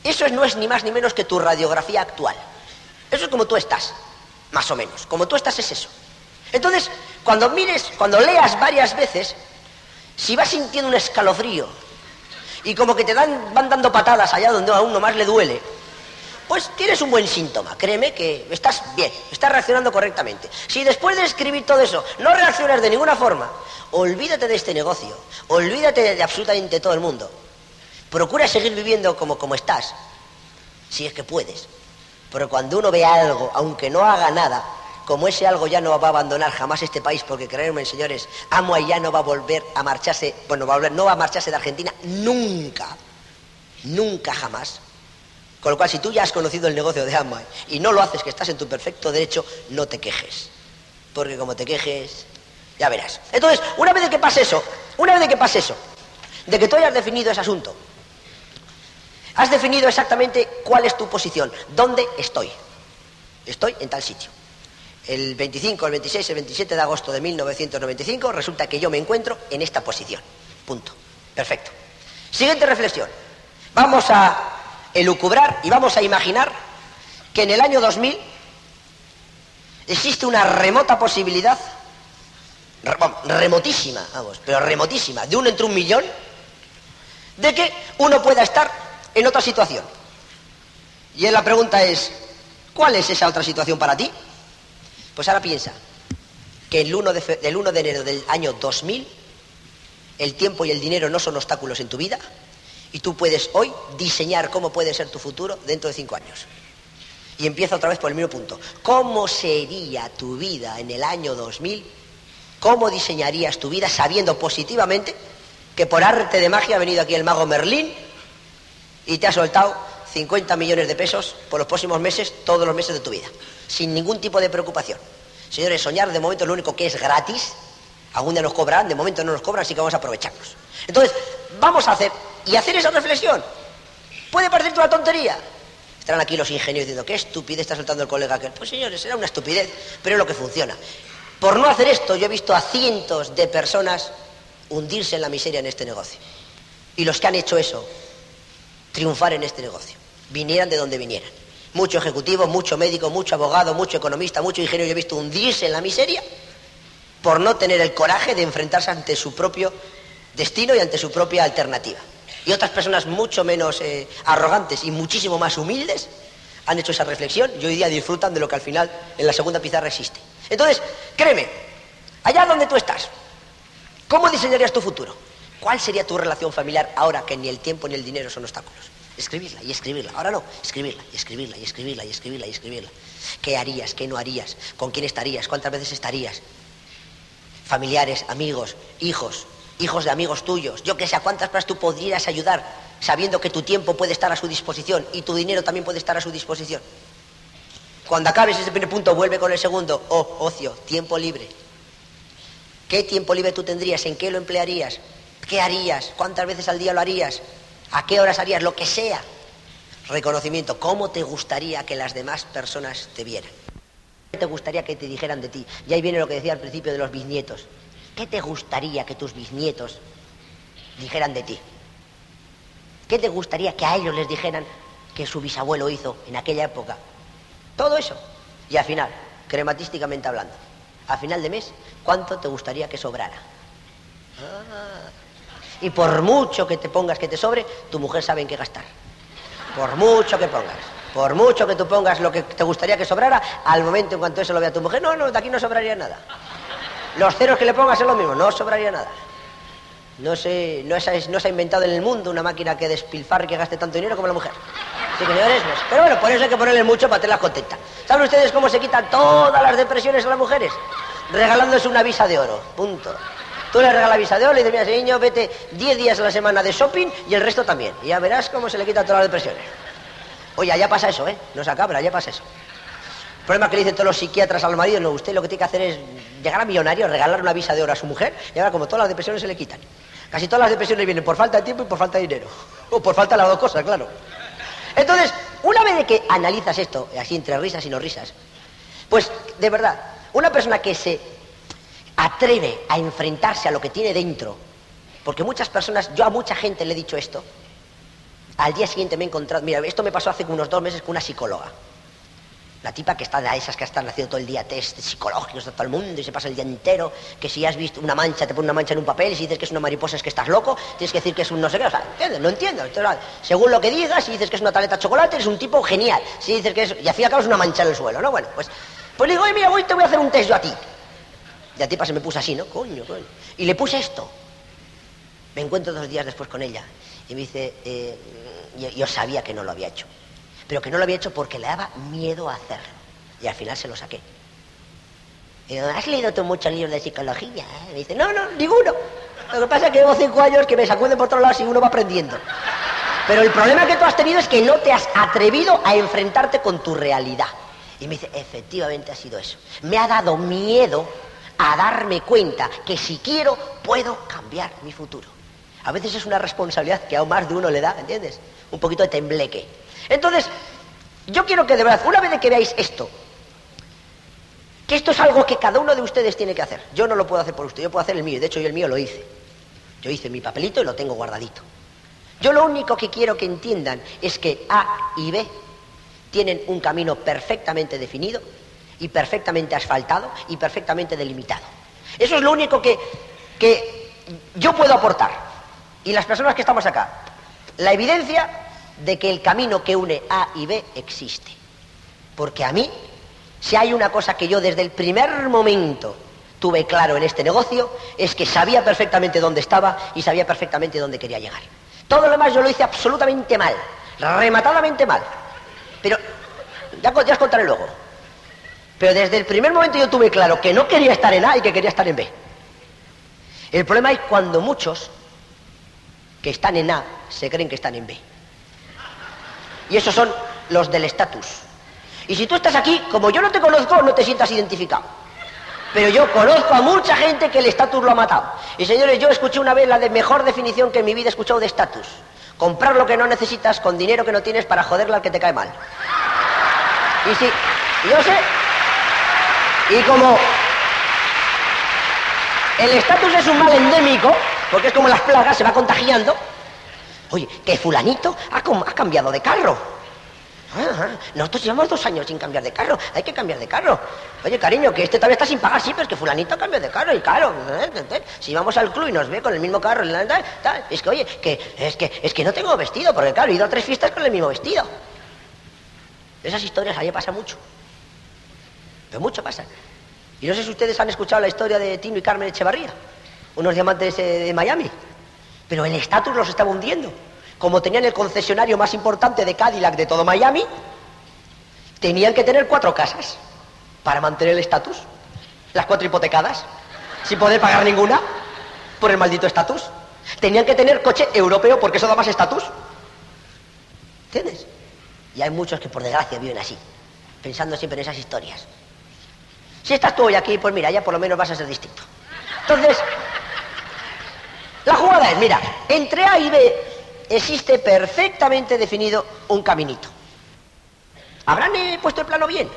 eso no es ni más ni menos que tu radiografía actual. Eso es como tú estás, más o menos. Como tú estás es eso. Entonces, cuando mires, cuando leas varias veces, si vas sintiendo un escalofrío y como que te dan, van dando patadas allá donde a uno más le duele, pues tienes un buen síntoma. Créeme que estás bien, estás reaccionando correctamente. Si después de escribir todo eso no reaccionas de ninguna forma, olvídate de este negocio, olvídate de absolutamente todo el mundo. Procura seguir viviendo como, como estás, si es que puedes. Pero cuando uno ve algo, aunque no haga nada, como ese algo ya no va a abandonar jamás este país, porque créanme, señores, Amway ya no va a volver a marcharse, bueno, va a volver, no va a marcharse de Argentina nunca, nunca jamás. Con lo cual, si tú ya has conocido el negocio de Amway y no lo haces, que estás en tu perfecto derecho, no te quejes. Porque como te quejes, ya verás. Entonces, una vez de que pase eso, una vez de que pase eso, de que tú hayas definido ese asunto, has definido exactamente cuál es tu posición, dónde estoy. Estoy en tal sitio. El 25, el 26, el 27 de agosto de 1995 resulta que yo me encuentro en esta posición. Punto. Perfecto. Siguiente reflexión. Vamos a elucubrar y vamos a imaginar que en el año 2000 existe una remota posibilidad, remotísima, vamos, pero remotísima, de uno entre un millón, de que uno pueda estar en otra situación. Y la pregunta es, ¿cuál es esa otra situación para ti? Pues ahora piensa que el 1 de, el 1 de enero del año 2000 el tiempo y el dinero no son obstáculos en tu vida, y tú puedes hoy diseñar cómo puede ser tu futuro dentro de cinco años. Y empieza otra vez por el mismo punto. ¿Cómo sería tu vida en el año 2000? ¿Cómo diseñarías tu vida sabiendo positivamente que por arte de magia ha venido aquí el mago Merlín y te ha soltado 50 millones de pesos por los próximos meses, todos los meses de tu vida, sin ningún tipo de preocupación? Señores, soñar de momento es lo único que es gratis. Algún día nos cobran, de momento no nos cobran, así que vamos a aprovecharnos. Entonces, vamos a hacer y hacer esa reflexión. Puede parecerte una tontería. Estarán aquí los ingenios diciendo, qué estupidez está soltando el colega aquel. Pues señores, será una estupidez, pero es lo que funciona. Por no hacer esto, yo he visto a cientos de personas hundirse en la miseria en este negocio. Y los que han hecho eso, triunfar en este negocio. Vinieran de donde vinieran. Mucho ejecutivo, mucho médico, mucho abogado, mucho economista, mucho ingeniero, yo he visto hundirse en la miseria por no tener el coraje de enfrentarse ante su propio destino y ante su propia alternativa y otras personas mucho menos eh, arrogantes y muchísimo más humildes han hecho esa reflexión y hoy día disfrutan de lo que al final en la segunda pizarra existe. Entonces, créeme, allá donde tú estás, ¿cómo diseñarías tu futuro? ¿Cuál sería tu relación familiar ahora que ni el tiempo ni el dinero son obstáculos? Escribirla y escribirla. Ahora no, escribirla y escribirla y escribirla y escribirla y escribirla. ¿Qué harías? ¿Qué no harías? ¿Con quién estarías? ¿Cuántas veces estarías? Familiares, amigos, hijos, hijos de amigos tuyos, yo que sé a cuántas personas tú podrías ayudar sabiendo que tu tiempo puede estar a su disposición y tu dinero también puede estar a su disposición. Cuando acabes ese primer punto, vuelve con el segundo. Oh, ocio, tiempo libre. ¿Qué tiempo libre tú tendrías? ¿En qué lo emplearías? ¿Qué harías? ¿Cuántas veces al día lo harías? ¿A qué horas harías? Lo que sea. Reconocimiento. ¿Cómo te gustaría que las demás personas te vieran? ¿Qué te gustaría que te dijeran de ti? Y ahí viene lo que decía al principio de los bisnietos. ¿Qué te gustaría que tus bisnietos dijeran de ti? ¿Qué te gustaría que a ellos les dijeran que su bisabuelo hizo en aquella época? Todo eso. Y al final, crematísticamente hablando, a final de mes, ¿cuánto te gustaría que sobrara? Ah. Y por mucho que te pongas que te sobre, tu mujer sabe en qué gastar. Por mucho que pongas. Por mucho que tú pongas lo que te gustaría que sobrara, al momento en cuanto eso lo vea tu mujer, no, no, de aquí no sobraría nada. Los ceros que le pongas es lo mismo, no sobraría nada. No se, no, se, no ha inventado en el mundo una máquina que despilfarre que gaste tanto dinero como la mujer. Sí, señores, pues, pero bueno, por eso hay que ponerle mucho para tenerlas contentas. ¿Saben ustedes cómo se quitan todas las depresiones a las mujeres? Regalándose una visa de oro, punto. Tú le regalas visa de oro y dices, mira, niño, vete 10 días a la semana de shopping y el resto también. Y ya verás cómo se le quitan todas las depresiones. Oye, allá pasa eso, ¿eh? No se acaba, allá pasa eso. El problema que le dicen todos los psiquiatras al marido, no, usted lo que tiene que hacer es llegar a millonario, regalar una visa de oro a su mujer y ahora como todas las depresiones se le quitan. Casi todas las depresiones vienen por falta de tiempo y por falta de dinero. O por falta de las dos cosas, claro. Entonces, una vez que analizas esto, así entre risas y no risas, pues de verdad, una persona que se atreve a enfrentarse a lo que tiene dentro, porque muchas personas, yo a mucha gente le he dicho esto, al día siguiente me he encontrado, mira, esto me pasó hace unos dos meses con una psicóloga. La tipa que está de esas que están haciendo todo el día test psicológicos de todo el mundo y se pasa el día entero, que si has visto una mancha, te pone una mancha en un papel y si dices que es una mariposa es que estás loco, tienes que decir que es un no sé qué, o sea, ¿entiendes? No entiendo. Entonces, según lo que digas, si dices que es una taleta de chocolate, eres un tipo genial. Si dices que es... Y al fin y al cabo es una mancha en el suelo, ¿no? Bueno, pues, pues le digo, oye, mira, hoy te voy a hacer un test yo a ti. La tipa se me puso así, ¿no? Coño, coño. Y le puse esto. Me encuentro dos días después con ella y me dice, eh, yo, yo sabía que no lo había hecho pero que no lo había hecho porque le daba miedo a hacerlo. Y al final se lo saqué. Y digo, ¿has leído tú muchos libros de psicología? eh?". Me dice, no, no, ninguno. Lo que pasa es que llevo cinco años que me sacuden por todos lados y uno va aprendiendo. Pero el problema que tú has tenido es que no te has atrevido a enfrentarte con tu realidad. Y me dice, efectivamente ha sido eso. Me ha dado miedo a darme cuenta que si quiero puedo cambiar mi futuro. A veces es una responsabilidad que a más de uno le da, ¿entiendes? Un poquito de tembleque. Entonces, yo quiero que de verdad, una vez que veáis esto, que esto es algo que cada uno de ustedes tiene que hacer. Yo no lo puedo hacer por usted, yo puedo hacer el mío. De hecho, yo el mío lo hice. Yo hice mi papelito y lo tengo guardadito. Yo lo único que quiero que entiendan es que A y B tienen un camino perfectamente definido y perfectamente asfaltado y perfectamente delimitado. Eso es lo único que, que yo puedo aportar. Y las personas que estamos acá. La evidencia de que el camino que une A y B existe. Porque a mí, si hay una cosa que yo desde el primer momento tuve claro en este negocio, es que sabía perfectamente dónde estaba y sabía perfectamente dónde quería llegar. Todo lo demás yo lo hice absolutamente mal, rematadamente mal. Pero ya, ya os contaré luego. Pero desde el primer momento yo tuve claro que no quería estar en A y que quería estar en B. El problema es cuando muchos que están en A se creen que están en B. Y esos son los del estatus. Y si tú estás aquí, como yo no te conozco, no te sientas identificado. Pero yo conozco a mucha gente que el estatus lo ha matado. Y señores, yo escuché una vez la de mejor definición que en mi vida he escuchado de estatus. Comprar lo que no necesitas con dinero que no tienes para joderle al que te cae mal. Y sí, yo sé. Y como el estatus es un mal endémico, porque es como las plagas, se va contagiando. Oye, que fulanito ha, cambiado de carro. Ah, nosotros llevamos dos años sin cambiar de carro, hay que cambiar de carro. Oye, cariño, que este todavía está sin pagar, sí, pero es que fulanito cambia de carro, y claro, eh, eh, eh, si vamos al club y nos ve con el mismo carro, es que, oye, que es, que es que no tengo vestido, porque claro, he ido a tres fiestas con el mismo vestido. Esas historias ahí pasa mucho. Pero mucho pasa. Y no sé si ustedes han escuchado la historia de Tino y Carmen Echevarría, unos diamantes eh, de Miami. Pero el estatus los estaba hundiendo. Como tenían el concesionario más importante de Cadillac de todo Miami, tenían que tener cuatro casas para mantener el estatus. Las cuatro hipotecadas, sin poder pagar ninguna por el maldito estatus. Tenían que tener coche europeo porque eso da más estatus. ¿Entiendes? Y hay muchos que por desgracia viven así, pensando siempre en esas historias. Si estás tú hoy aquí, pues mira, ya por lo menos vas a ser distinto. Entonces, la jugada es, mira, entre A y B existe perfectamente definido un caminito. ¿Habrán eh, puesto el plano bien?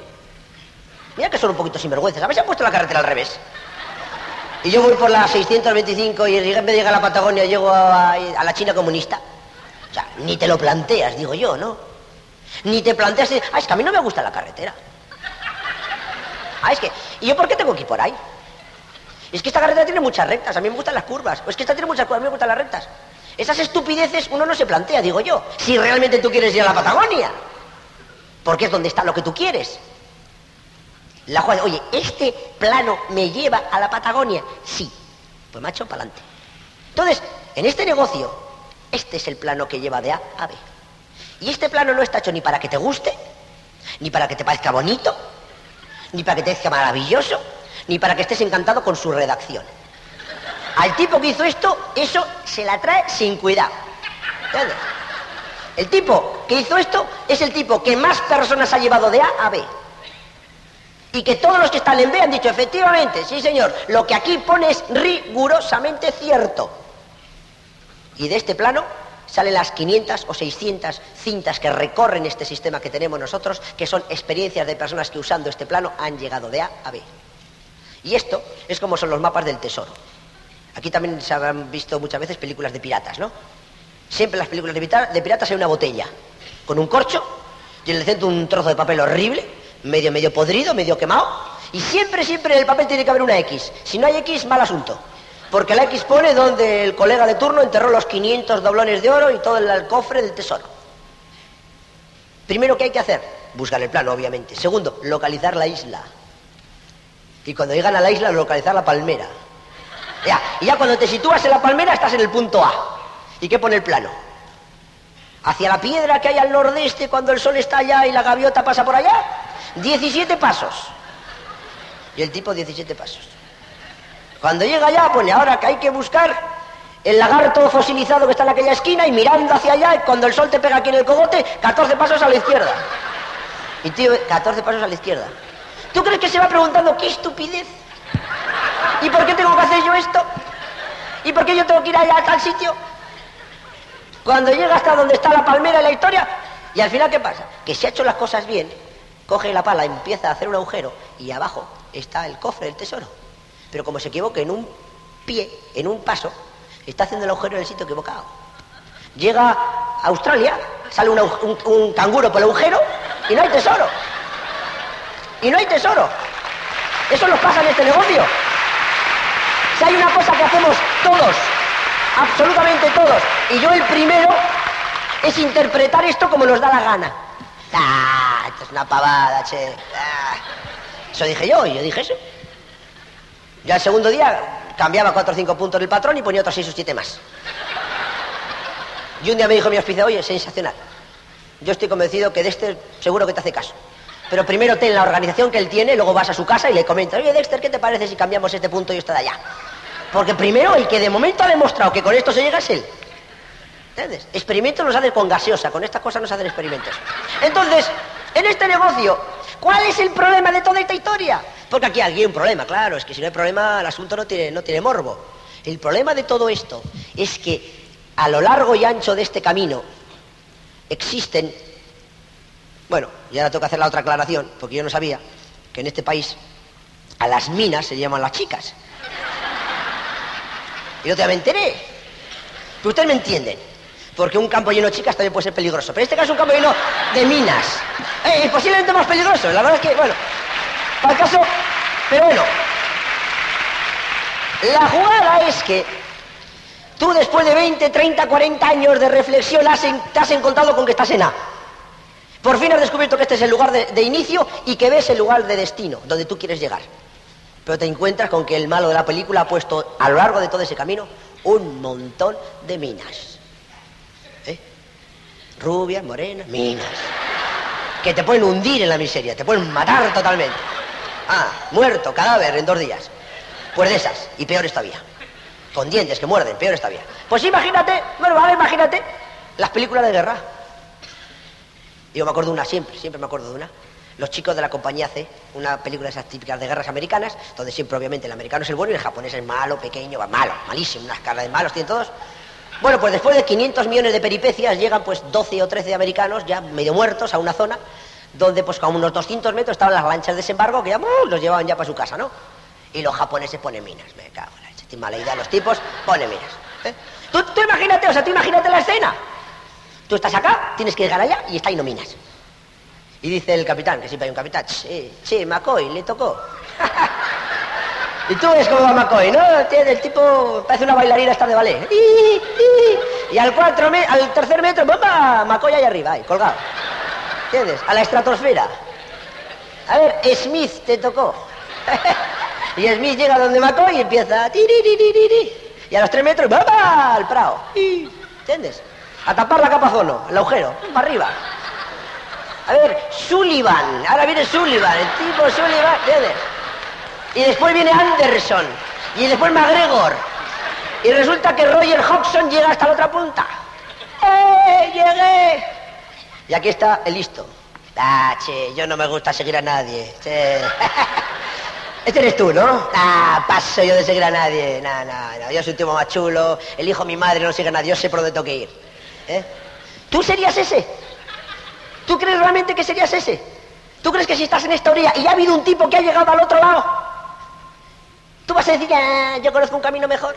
Mira que son un poquito sinvergüenzas. A ver si han puesto la carretera al revés. Y yo voy por la 625 y en vez de llegar a la Patagonia llego a, la China comunista. O sea, ni te lo planteas, digo yo, ¿no? Ni te planteas, ah, es que a mí no me gusta la carretera. Ah, es que, ¿y yo por qué tengo que ir por ahí? Es que esta carretera tiene muchas rectas, a mí me gustan las curvas. O es que esta tiene muchas curvas, a mí me gustan las rectas. Esas estupideces uno no se plantea, digo yo, si realmente tú quieres ir a la Patagonia. porque es donde está lo que tú quieres. La jugada, oye, ¿este plano me lleva a la Patagonia? Sí. Pues macho, para adelante. Entonces, en este negocio, este es el plano que lleva de A a B. Y este plano no está hecho ni para que te guste, ni para que te parezca bonito, ni para que te parezca maravilloso, ni para que estés encantado con su redacción. Al tipo que hizo esto, eso se la trae sin cuidado. ¿Entiendes? El tipo que hizo esto es el tipo que más personas ha llevado de A a B. Y que todos los que están en B han dicho, efectivamente, sí señor, lo que aquí pone es rigurosamente cierto. Y de este plano salen las 500 o 600 cintas que recorren este sistema que tenemos nosotros, que son experiencias de personas que usando este plano han llegado de A a B. Y esto es como son los mapas del tesoro. Aquí también se habrán visto muchas veces películas de piratas, ¿no? Siempre en las películas de, piratas hay una botella con un corcho y en el centro un trozo de papel horrible, medio, medio podrido, medio quemado. Y siempre, siempre en el papel tiene que haber una X. Si no hay X, mal asunto. Porque la X pone donde el colega de turno enterró los 500 doblones de oro y todo el cofre del tesoro. Primero, ¿qué hay que hacer? Buscar el plano, obviamente. Segundo, localizar la isla. Y cuando llegan a la isla, localizar la palmera. Ya, y ya cuando te sitúas en la palmera, estás en el punto A. ¿Y qué pone el plano? Hacia la piedra que hay al nordeste cuando el sol está allá y la gaviota pasa por allá. 17 pasos. Y el tipo 17 pasos. Cuando llega allá, pone ahora que hay que buscar el lagarto fosilizado que está en aquella esquina y mirando hacia allá, y cuando el sol te pega aquí en el cogote, 14 pasos a la izquierda. Y tío, 14 pasos a la izquierda. ¿Tú crees que se va preguntando qué estupidez? ¿Y por qué tengo que hacer yo esto? ¿Y por qué yo tengo que ir allá a tal sitio? Cuando llega hasta donde está la palmera en la historia, y al final, ¿qué pasa? Que si ha hecho las cosas bien, coge la pala, empieza a hacer un agujero, y abajo está el cofre del tesoro. Pero como se equivoca en un pie, en un paso, está haciendo el agujero en el sitio equivocado. Llega a Australia, sale un, un canguro por el agujero y no hay tesoro. Y no hay tesoro. Eso nos pasa en este negocio. Si hay una cosa que hacemos todos absolutamente todos. Y yo el primero es interpretar esto como nos da la gana. Ah, esto es una pavada, che. Ah. Eso dije yo, y yo dije eso. Ya el segundo día cambiaba cuatro o cinco puntos del patrón y ponía otros seis o siete más. Y un día me dijo mi hospicio, oye, sensacional. Yo estoy convencido que Dexter seguro que te hace caso. Pero primero ten la organización que él tiene, luego vas a su casa y le comentas, oye Dexter, ¿qué te parece si cambiamos este punto y esto de allá? Porque primero el que de momento ha demostrado que con esto se llega es él. ¿Entiendes? Experimentos los hacen con gaseosa, con estas cosas no se hacen experimentos. Entonces, en este negocio, ¿cuál es el problema de toda esta historia? Porque aquí hay un problema, claro, es que si no hay problema el asunto no tiene, no tiene morbo. El problema de todo esto es que a lo largo y ancho de este camino existen, bueno, y ahora tengo que hacer la otra aclaración, porque yo no sabía que en este país a las minas se llaman las chicas. Y otro día me enteré. Pero ustedes me entienden. Porque un campo lleno de chicas también puede ser peligroso. Pero en este caso es un campo lleno de minas. Eh, posiblemente más peligroso. La verdad es que, bueno, para el caso... Pero bueno. La jugada es que tú después de 20, 30, 40 años de reflexión te has encontrado con que estás en A. Por fin has descubierto que este es el lugar de inicio y que ves el lugar de destino, donde tú quieres llegar pero te encuentras con que el malo de la película ha puesto a lo largo de todo ese camino un montón de minas. Rubias, morenas, minas. Que te pueden hundir en la miseria, te pueden matar totalmente. Ah, muerto, cadáver en dos días. Pues de esas, y peor todavía. Con dientes que muerden, peor todavía. Pues imagínate, bueno, vale, imagínate las películas de guerra. Yo me acuerdo de una siempre, siempre me acuerdo de una los chicos de la compañía C, una película de esas típicas de guerras americanas, donde siempre obviamente el americano es el bueno y el japonés es malo, pequeño, malo, malísimo, una escala de malos tienen todos. Bueno, pues después de 500 millones de peripecias llegan pues 12 o 13 americanos ya medio muertos a una zona donde pues a unos 200 metros estaban las lanchas de desembarco que ya uh, los llevaban ya para su casa, ¿no? Y los japoneses ponen minas, me cago en la leche, mala idea los tipos, ponen minas. ¿eh? Tú, imagínate, o sea, tú imagínate la escena. Tú estás acá, tienes que llegar allá y está ahí no minas. Y dice el capitán, que siempre hay un capitán, che, che, McCoy, le tocó. y tú ves cómo va McCoy, ¿no? El tipo parece una bailarina esta de ballet. Y al, cuatro al tercer metro, ¡bomba! McCoy ahí arriba, ahí, colgado. ¿Entiendes? A la estratosfera. A ver, Smith te tocó. y Smith llega donde Macoy y empieza... Y a los tres metros, ¡va! al Prado. ¿Entiendes? A tapar la capa zono, el agujero, para arriba. A ver, Sullivan, ahora viene Sullivan, el tipo Sullivan, ¿entiendes? Y después viene Anderson, y después McGregor. Y resulta que Roger Hodgson llega hasta la otra punta. ¡Eh! ¡Llegué! Y aquí está el listo. Ah, che, yo no me gusta seguir a nadie. Este eres tú, ¿no? Ah, paso yo de seguir a nadie. No, no, no. Yo soy un tipo más chulo. El hijo de mi madre no sigue a nadie. Yo sé por dónde tengo que ir. ¿Eh? ¿Tú serías ese? ¿Tú crees realmente que serías ese? ¿Tú crees que si estás en esta orilla y ha habido un tipo que ha llegado al otro lado, tú vas a decir, yo conozco un camino mejor?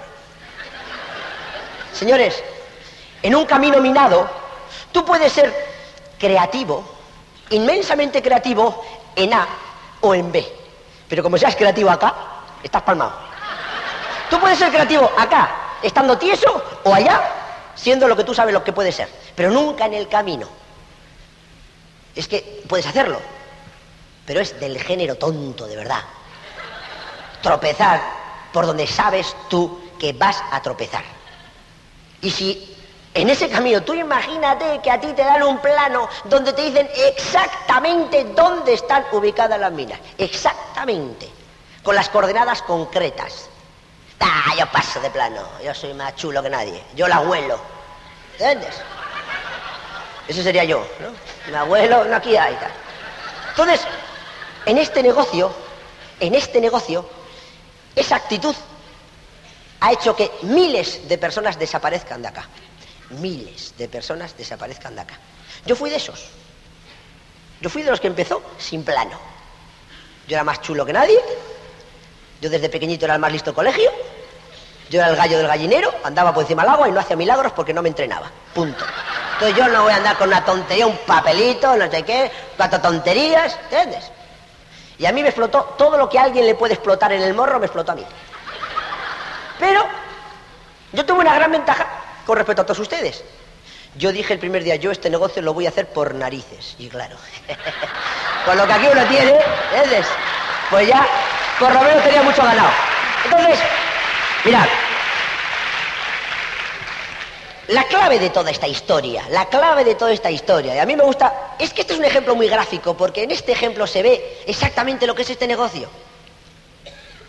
Señores, en un camino minado, tú puedes ser creativo, inmensamente creativo en A o en B. Pero como seas creativo acá, estás palmado. Tú puedes ser creativo acá, estando tieso, o allá, siendo lo que tú sabes lo que puede ser. Pero nunca en el camino. Es que puedes hacerlo, pero es del género tonto, de verdad. Tropezar por donde sabes tú que vas a tropezar. Y si en ese camino, tú imagínate que a ti te dan un plano donde te dicen exactamente dónde están ubicadas las minas. Exactamente. Con las coordenadas concretas. Ah, yo paso de plano. Yo soy más chulo que nadie. Yo la abuelo. ¿Entiendes? Ese sería yo, ¿no? Mi abuelo, no aquí hay tal. Entonces, en este negocio, en este negocio, esa actitud ha hecho que miles de personas desaparezcan de acá miles de personas desaparezcan de acá. Yo fui de esos. Yo fui de los que empezó sin plano. Yo era más chulo que nadie. Yo desde pequeñito era el más listo colegio. Yo era el gallo del gallinero, andaba por encima del agua y no hacía milagros porque no me entrenaba. Punto. Entonces yo no voy a andar con una tontería, un papelito, no sé qué, cuatro tonterías, ¿entiendes? Y a mí me explotó todo lo que a alguien le puede explotar en el morro, me explotó a mí. Pero yo tuve una gran ventaja con respecto a todos ustedes. Yo dije el primer día, yo este negocio lo voy a hacer por narices. Y claro, con lo que aquí uno tiene. Pues ya, por lo menos tenía mucho ganado. Entonces, mirad, la clave de toda esta historia, la clave de toda esta historia, y a mí me gusta, es que este es un ejemplo muy gráfico, porque en este ejemplo se ve exactamente lo que es este negocio.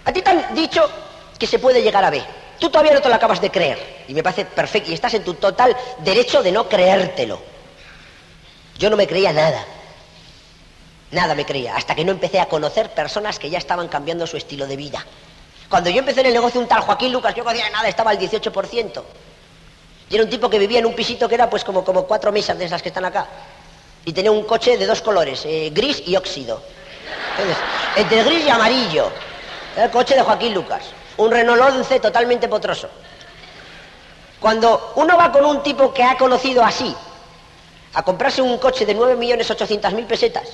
A ti te han dicho que se puede llegar a B. Tú todavía no te lo acabas de creer. Y me parece perfecto. Y estás en tu total derecho de no creértelo. Yo no me creía nada. Nada me creía. Hasta que no empecé a conocer personas que ya estaban cambiando su estilo de vida. Cuando yo empecé en el negocio un tal Joaquín Lucas, yo no hacía nada, estaba al 18%. Y era un tipo que vivía en un pisito que era pues como, como cuatro mesas de esas que están acá. Y tenía un coche de dos colores, eh, gris y óxido. entre gris y amarillo. Era el coche de Joaquín Lucas un Renault 11 totalmente potroso. Cuando uno va con un tipo que ha conocido así, a comprarse un coche de 9.800.000 pesetas,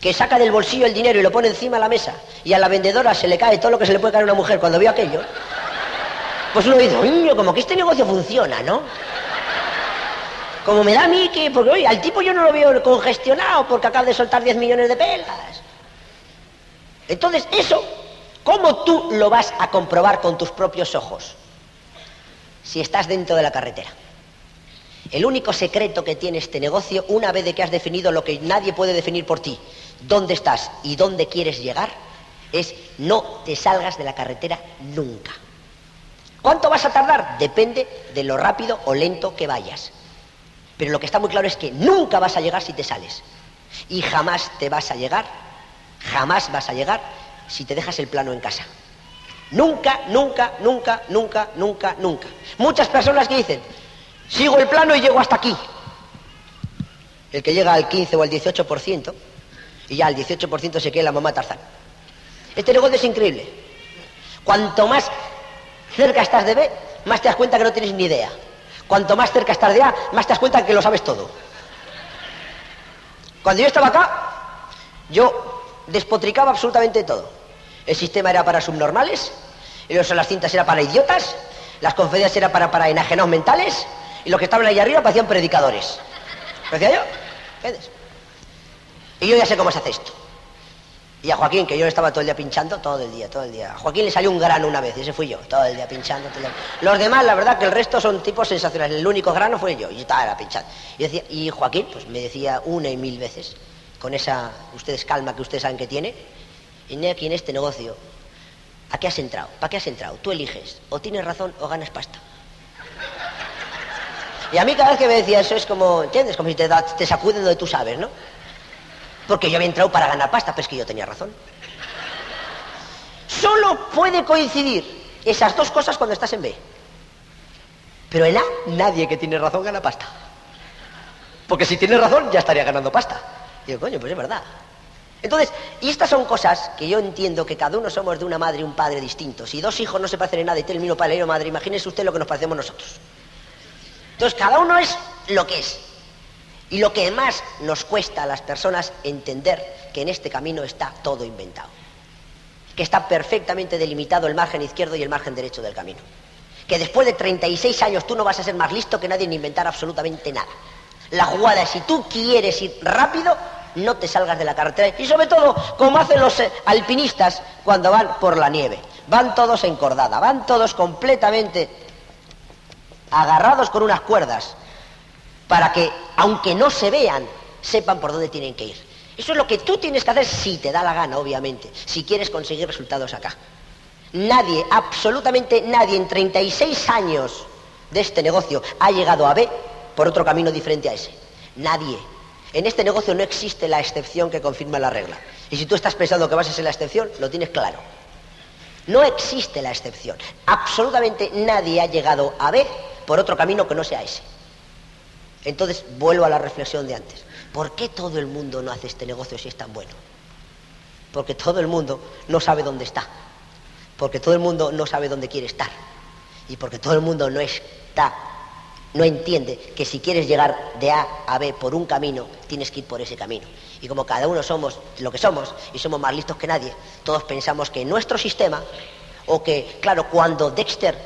que saca del bolsillo el dinero y lo pone encima de la mesa, y a la vendedora se le cae todo lo que se le puede caer a una mujer cuando vio aquello, pues uno dice, niño, como que este negocio funciona, ¿no? Como me da a mí que, porque oye, al tipo yo no lo veo congestionado porque acaba de soltar 10 millones de pelas. Entonces, eso ¿Cómo tú lo vas a comprobar con tus propios ojos? Si estás dentro de la carretera. El único secreto que tiene este negocio, una vez de que has definido lo que nadie puede definir por ti, dónde estás y dónde quieres llegar, es no te salgas de la carretera nunca. ¿Cuánto vas a tardar? Depende de lo rápido o lento que vayas. Pero lo que está muy claro es que nunca vas a llegar si te sales. Y jamás te vas a llegar, jamás vas a llegar si te dejas el plano en casa. Nunca, nunca, nunca, nunca, nunca, nunca. Muchas personas que dicen, sigo el plano y llego hasta aquí. El que llega al 15 o al 18%, y ya al 18% se queda la mamá Tarzán. Este negocio es increíble. Cuanto más cerca estás de B, más te das cuenta que no tienes ni idea. Cuanto más cerca estás de A, más te das cuenta que lo sabes todo. Cuando yo estaba acá, yo despotricaba absolutamente todo. El sistema era para subnormales, y las cintas era para idiotas, las conferencias era para, para enajenados mentales, y los que estaban ahí arriba parecían predicadores. ¿Decía yo? ¿Entiendes? Y yo ya sé cómo se hace esto. Y a Joaquín, que yo estaba todo el día pinchando, todo el día, todo el día. A Joaquín le salió un grano una vez, y ese fui yo, todo el día pinchando. Todo el día. Los demás, la verdad, que el resto son tipos sensacionales. El único grano fue yo, y estaba pinchando. Y, decía, y Joaquín, pues me decía una y mil veces, con esa, ustedes calma que ustedes saben que tiene, y aquí en este negocio, ¿a qué has entrado? ¿Para qué has entrado? Tú eliges, o tienes razón o ganas pasta. Y a mí cada vez que me decía eso es como, ¿entiendes? Como si te, te sacuden donde tú sabes, ¿no? Porque yo había entrado para ganar pasta, pero es que yo tenía razón. Solo puede coincidir esas dos cosas cuando estás en B. Pero en A, nadie que tiene razón gana pasta. Porque si tiene razón, ya estaría ganando pasta. Y digo, coño, pues es verdad. Entonces, y estas son cosas que yo entiendo que cada uno somos de una madre y un padre distintos. Si dos hijos no se parecen en nada y tienen el mismo padre madre, imagínese usted lo que nos parecemos nosotros. Entonces, cada uno es lo que es. Y lo que más nos cuesta a las personas entender que en este camino está todo inventado. Que está perfectamente delimitado el margen izquierdo y el margen derecho del camino. Que después de 36 años tú no vas a ser más listo que nadie en inventar absolutamente nada. La jugada es si tú quieres ir rápido, no te salgas de la carretera. Y sobre todo, como hacen los eh, alpinistas cuando van por la nieve. Van todos encordada, van todos completamente agarrados con unas cuerdas para que, aunque no se vean, sepan por dónde tienen que ir. Eso es lo que tú tienes que hacer si te da la gana, obviamente, si quieres conseguir resultados acá. Nadie, absolutamente nadie en 36 años de este negocio ha llegado a B por otro camino diferente a ese. Nadie. En este negocio no existe la excepción que confirma la regla. Y si tú estás pensando que vas a ser la excepción, lo tienes claro. No existe la excepción. Absolutamente nadie ha llegado a B por otro camino que no sea ese. Entonces vuelvo a la reflexión de antes. ¿Por qué todo el mundo no hace este negocio si es tan bueno? Porque todo el mundo no sabe dónde está. Porque todo el mundo no sabe dónde quiere estar. Y porque todo el mundo no está, no entiende que si quieres llegar de A a B por un camino, tienes que ir por ese camino. Y como cada uno somos lo que somos y somos más listos que nadie, todos pensamos que nuestro sistema, o que, claro, cuando Dexter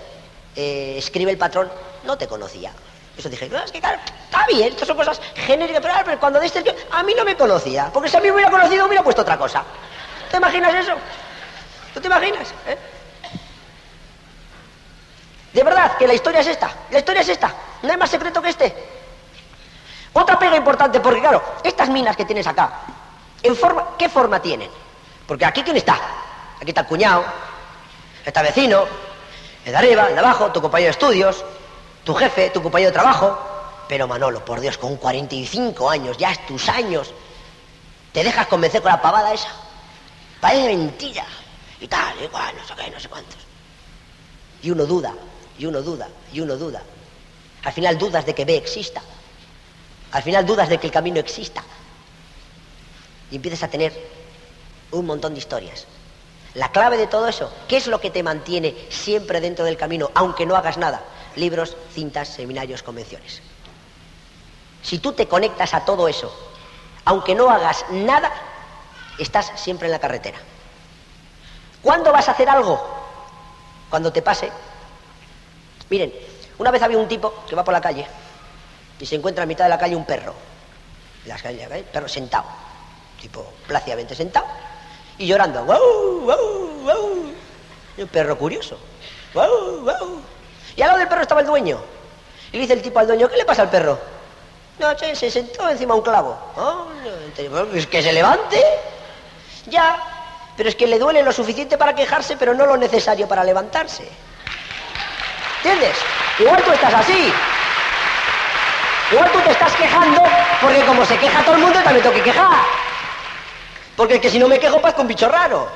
eh, escribe el patrón, no te conocía. Eso dije, es que claro, está bien, estas son cosas genéricas, pero, cuando diste el a mí no me conocía, porque si a mí me hubiera conocido hubiera puesto otra cosa. ¿Te imaginas eso? ¿Tú te imaginas? Eh? De verdad, que la historia es esta, la historia es esta, no hay más secreto que este. Otra pega importante, porque claro, estas minas que tienes acá, ¿en forma, ¿qué forma tienen? Porque aquí quién está? Aquí está el cuñado, está vecino, el de arriba, el de abajo, tu compañero de estudios, tu jefe, tu compañero de trabajo. Pero Manolo, por Dios, con 45 años, ya es tus años, te dejas convencer con la pavada esa. Parece mentira. Y tal, igual, no sé qué, no sé cuántos. Y uno duda, y uno duda, y uno duda. Al final dudas de que B exista. Al final dudas de que el camino exista. Y empiezas a tener un montón de historias. La clave de todo eso, ¿qué es lo que te mantiene siempre dentro del camino, aunque no hagas nada? Libros, cintas, seminarios, convenciones. Si tú te conectas a todo eso, aunque no hagas nada, estás siempre en la carretera. ¿Cuándo vas a hacer algo? Cuando te pase. Miren, una vez había un tipo que va por la calle y se encuentra en mitad de la calle un perro. En calle, ¿eh? perro sentado, tipo plácidamente sentado y llorando. ¡Wow! ¡Wow! ¡Wow! Un perro curioso. ¡Wow! ¡Wow! Y al lado del perro estaba el dueño. Y dice el tipo al dueño, ¿qué le pasa al perro? No, che, se sentó encima un clavo. Oh, es que se levante. Ya, pero es que le duele lo suficiente para quejarse, pero no lo necesario para levantarse. ¿Entiendes? Igual tú estás así. Igual tú te estás quejando porque como se queja todo el mundo, también tengo que quejar. Porque es que si no me quejo, pasa con bicho raro.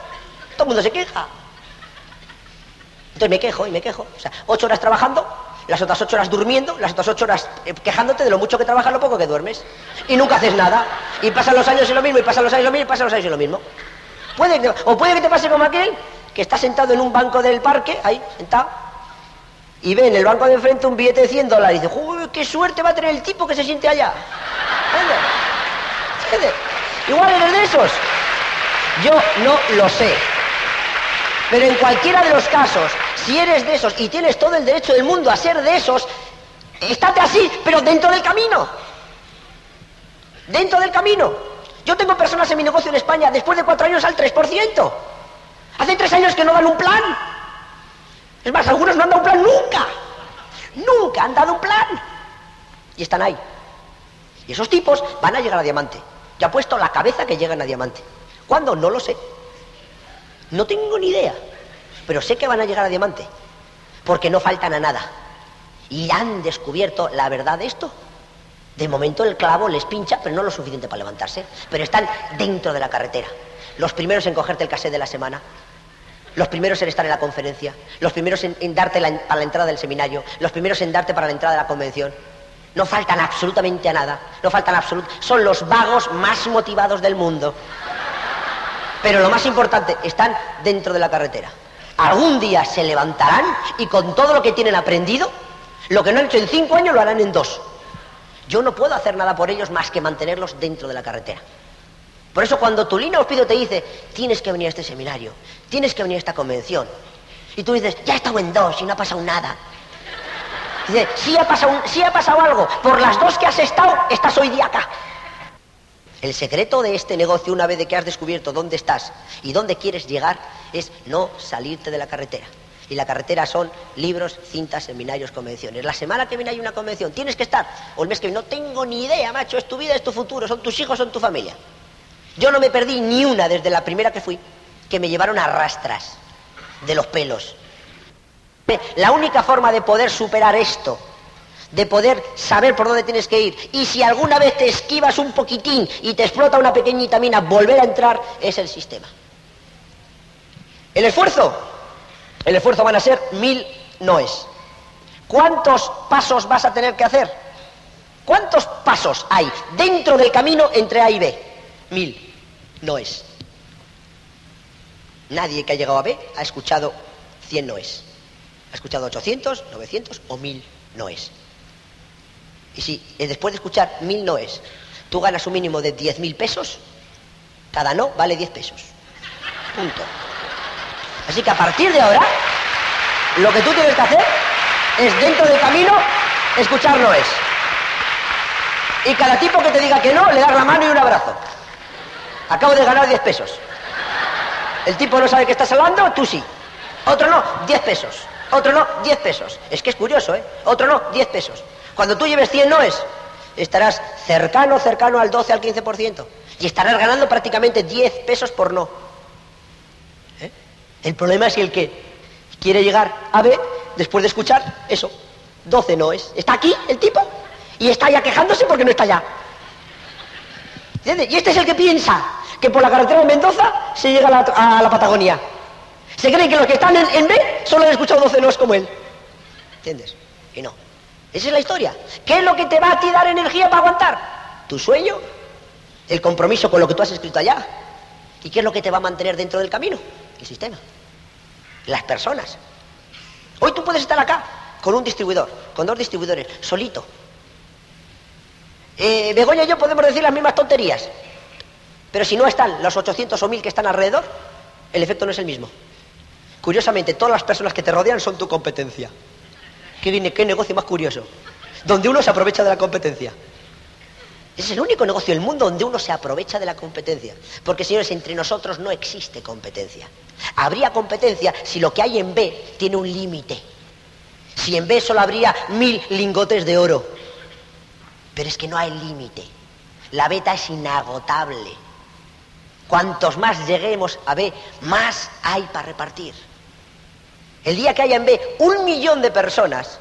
Todo el mundo se queja. Entonces me quejo y me quejo. O sea, ocho horas trabajando, las otras ocho horas durmiendo, las otras ocho horas eh, quejándote de lo mucho que trabajas, lo poco que duermes. Y nunca haces nada. Y pasan los años y lo mismo, y pasan los años y lo mismo, y pasan los años y lo mismo. Puede o puede que te pase como aquel que está sentado en un banco del parque, ahí, sentado, y ve en el banco de enfrente un billete de 100 dólares. Y dice, ¡Uy, qué suerte va a tener el tipo que se siente allá! Igual eres de esos. Yo no lo sé. Pero en cualquiera de los casos, si eres de esos y tienes todo el derecho del mundo a ser de esos, estate así, pero dentro del camino. Dentro del camino. Yo tengo personas en mi negocio en España después de cuatro años al 3%. Hace tres años que no dan un plan. Es más, algunos no han dado un plan nunca. Nunca han dado un plan. Y están ahí. Y esos tipos van a llegar a diamante. Ya ha puesto la cabeza que llegan a diamante. ¿Cuándo? No lo sé. No tengo ni idea. Pero sé que van a llegar a diamante. Porque no faltan a nada. Y han descubierto la verdad de esto. De momento el clavo les pincha, pero no lo suficiente para levantarse. Pero están dentro de la carretera. Los primeros en cogerte el casé de la semana. Los primeros en estar en la conferencia. Los primeros en, darte para la entrada del seminario. Los primeros en darte para la entrada de la convención. No faltan absolutamente a nada. No faltan absolutamente. Son los vagos más motivados del mundo. Pero lo más importante, están dentro de la carretera. Algún día se levantarán y con todo lo que tienen aprendido, lo que no han hecho en cinco años lo harán en dos. Yo no puedo hacer nada por ellos más que mantenerlos dentro de la carretera. Por eso cuando tu línea Ospido te dice, tienes que venir a este seminario, tienes que venir a esta convención, y tú dices, ya he estado en dos y no ha pasado nada. Dice, sí ha pasado, sí ha pasado algo, por las dos que has estado, estás hoy día acá. El secreto de este negocio, una vez de que has descubierto dónde estás y dónde quieres llegar, es no salirte de la carretera. Y la carretera son libros, cintas, seminarios, convenciones. La semana que viene hay una convención, tienes que estar. O el mes que viene, no tengo ni idea, macho, es tu vida, es tu futuro, son tus hijos, son tu familia. Yo no me perdí ni una desde la primera que fui, que me llevaron a rastras de los pelos. La única forma de poder superar esto, de poder saber por dónde tienes que ir, y si alguna vez te esquivas un poquitín y te explota una pequeñita mina, volver a entrar, es el sistema. El esfuerzo, el esfuerzo van a ser mil noes. ¿Cuántos pasos vas a tener que hacer? ¿Cuántos pasos hay dentro del camino entre A y B? Mil noes. Nadie que ha llegado a B ha escuchado 100 noes. Ha escuchado 800, 900 o 1000 noes. Y si eh, después de escuchar 1000 noes tú ganas un mínimo de 10.000 pesos, cada no vale 10 pesos. Punto. Así que a partir de ahora, lo que tú tienes que hacer es dentro del camino escuchar noes. Y cada tipo que te diga que no, le das la mano y un abrazo. Acabo de ganar 10 pesos. El tipo no sabe que estás hablando, tú sí. Otro no, 10 pesos. Otro no, 10 pesos. Es que es curioso, ¿eh? Otro no, 10 pesos. Cuando tú lleves 100 noes, estarás cercano, cercano al 12, al 15%. Y estarás ganando prácticamente 10 pesos por no. ¿Eh? El problema es el que quiere llegar a B, después de escuchar eso, 12 noes. Está aquí el tipo y está ya quejándose porque no está allá. ¿Entiendes? Y este es el que piensa que por la carretera de Mendoza se llega a la, Patagonia. Se creen que los que están en, B solo han escuchado 12 noes como él. ¿Entiendes? Y no. Esa es la historia. ¿Qué es lo que te va a ti dar energía para aguantar? Tu sueño, el compromiso con lo que tú has escrito allá. ¿Y qué es lo que te va a mantener dentro del camino? El sistema. Las personas. Hoy tú puedes estar acá con un distribuidor, con dos distribuidores, solito. Eh, Begoña y yo podemos decir las mismas tonterías. Pero si no están los 800 o 1000 que están alrededor, el efecto no es el mismo. Curiosamente, todas las personas que te rodean son tu competencia. ¿Qué, qué negocio más curioso? Donde uno se aprovecha de la competencia. Es el único negocio del mundo donde uno se aprovecha de la competencia. Porque, señores, entre nosotros no existe competencia. Habría competencia si lo que hay en B tiene un límite. Si en B solo habría mil lingotes de oro. Pero es que no hay límite. La beta es inagotable. Cuantos más lleguemos a B, más hay para repartir. El día que haya en B un millón de personas,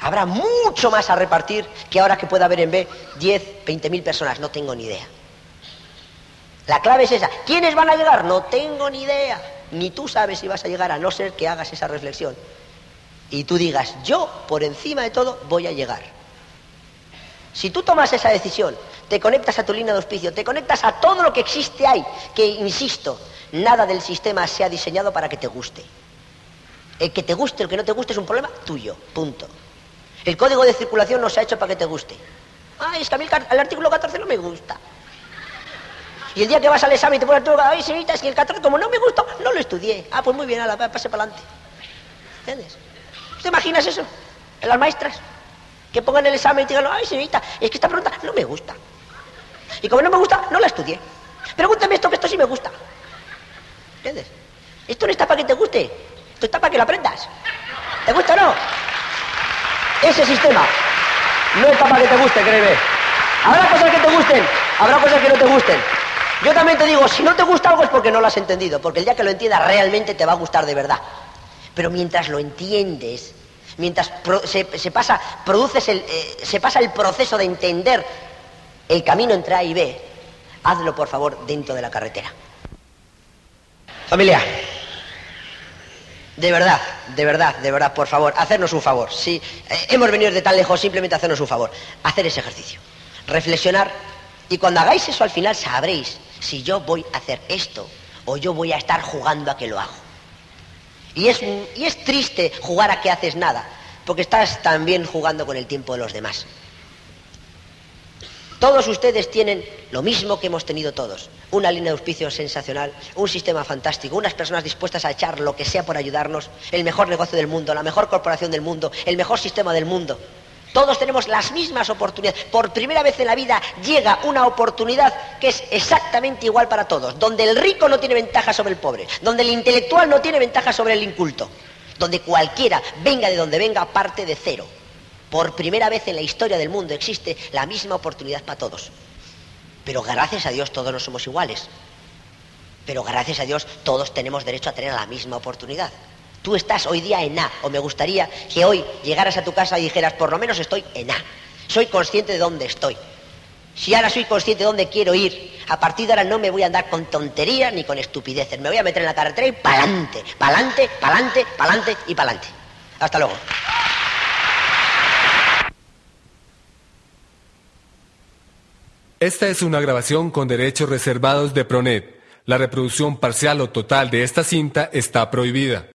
habrá mucho más a repartir que ahora que pueda haber en B 10, 20 mil personas. No tengo ni idea. La clave es esa. ¿Quiénes van a llegar? No tengo ni idea. Ni tú sabes si vas a llegar a no ser que hagas esa reflexión. Y tú digas, yo por encima de todo voy a llegar. Si tú tomas esa decisión te conectas a tu línea de auspicio, te conectas a todo lo que existe ahí, que, insisto, nada del sistema se ha diseñado para que te guste. El que te guste, el que no te guste es un problema tuyo, punto. El código de circulación no se ha hecho para que te guste. Ay, es que a mí el, artículo 14 no me gusta. Y el día que vas al examen y te pones tú, ay, señorita, es que el 14 como no me gustó, no lo estudié. Ah, pues muy bien, ala, pase para adelante. ¿Entiendes? ¿Te imaginas eso? Las maestras. Que pongan el examen y digan, ay, señorita, es que esta pregunta no me gusta. Y como no me gusta, no la estudié. Pregúntame esto, que esto sí me gusta. ¿Entiendes? Esto no está para que te guste, esto está para que lo aprendas. ¿Te gusta o no? Ese sistema no está para que te guste, créeme. Habrá cosas que te gusten, habrá cosas que no te gusten. Yo también te digo, si no te gusta algo es porque no lo has entendido, porque el día que lo entiendas realmente te va a gustar de verdad. Pero mientras lo entiendes, mientras se, pasa, produces el, eh, se pasa el proceso de entender el camino entre A y B, hazlo por favor dentro de la carretera. Familia, de verdad, de verdad, de verdad, por favor, hacernos un favor. Si eh, hemos venido de tan lejos, simplemente hacernos un favor. Hacer ese ejercicio. Reflexionar. Y cuando hagáis eso al final sabréis si yo voy a hacer esto o yo voy a estar jugando a que lo hago. Y es, y es triste jugar a que haces nada, porque estás también jugando con el tiempo de los demás. Todos ustedes tienen lo mismo que hemos tenido todos. Una línea de auspicio sensacional, un sistema fantástico, unas personas dispuestas a echar lo que sea por ayudarnos, el mejor negocio del mundo, la mejor corporación del mundo, el mejor sistema del mundo. Todos tenemos las mismas oportunidades. Por primera vez en la vida llega una oportunidad que es exactamente igual para todos, donde el rico no tiene ventaja sobre el pobre, donde el intelectual no tiene ventaja sobre el inculto, donde cualquiera, venga de donde venga, parte de cero. Por primera vez en la historia del mundo existe la misma oportunidad para todos. Pero gracias a Dios todos no somos iguales. Pero gracias a Dios todos tenemos derecho a tener la misma oportunidad. Tú estás hoy día en A, o me gustaría que hoy llegaras a tu casa y dijeras, por lo menos estoy en A. Soy consciente de dónde estoy. Si ahora soy consciente de dónde quiero ir, a partir de ahora no me voy a andar con tonterías ni con estupideces. Me voy a meter en la carretera y pa'lante, pa'lante, pa'lante, pa'lante y pa'lante. Hasta luego. Esta es una grabación con derechos reservados de Pronet. La reproducción parcial o total de esta cinta está prohibida.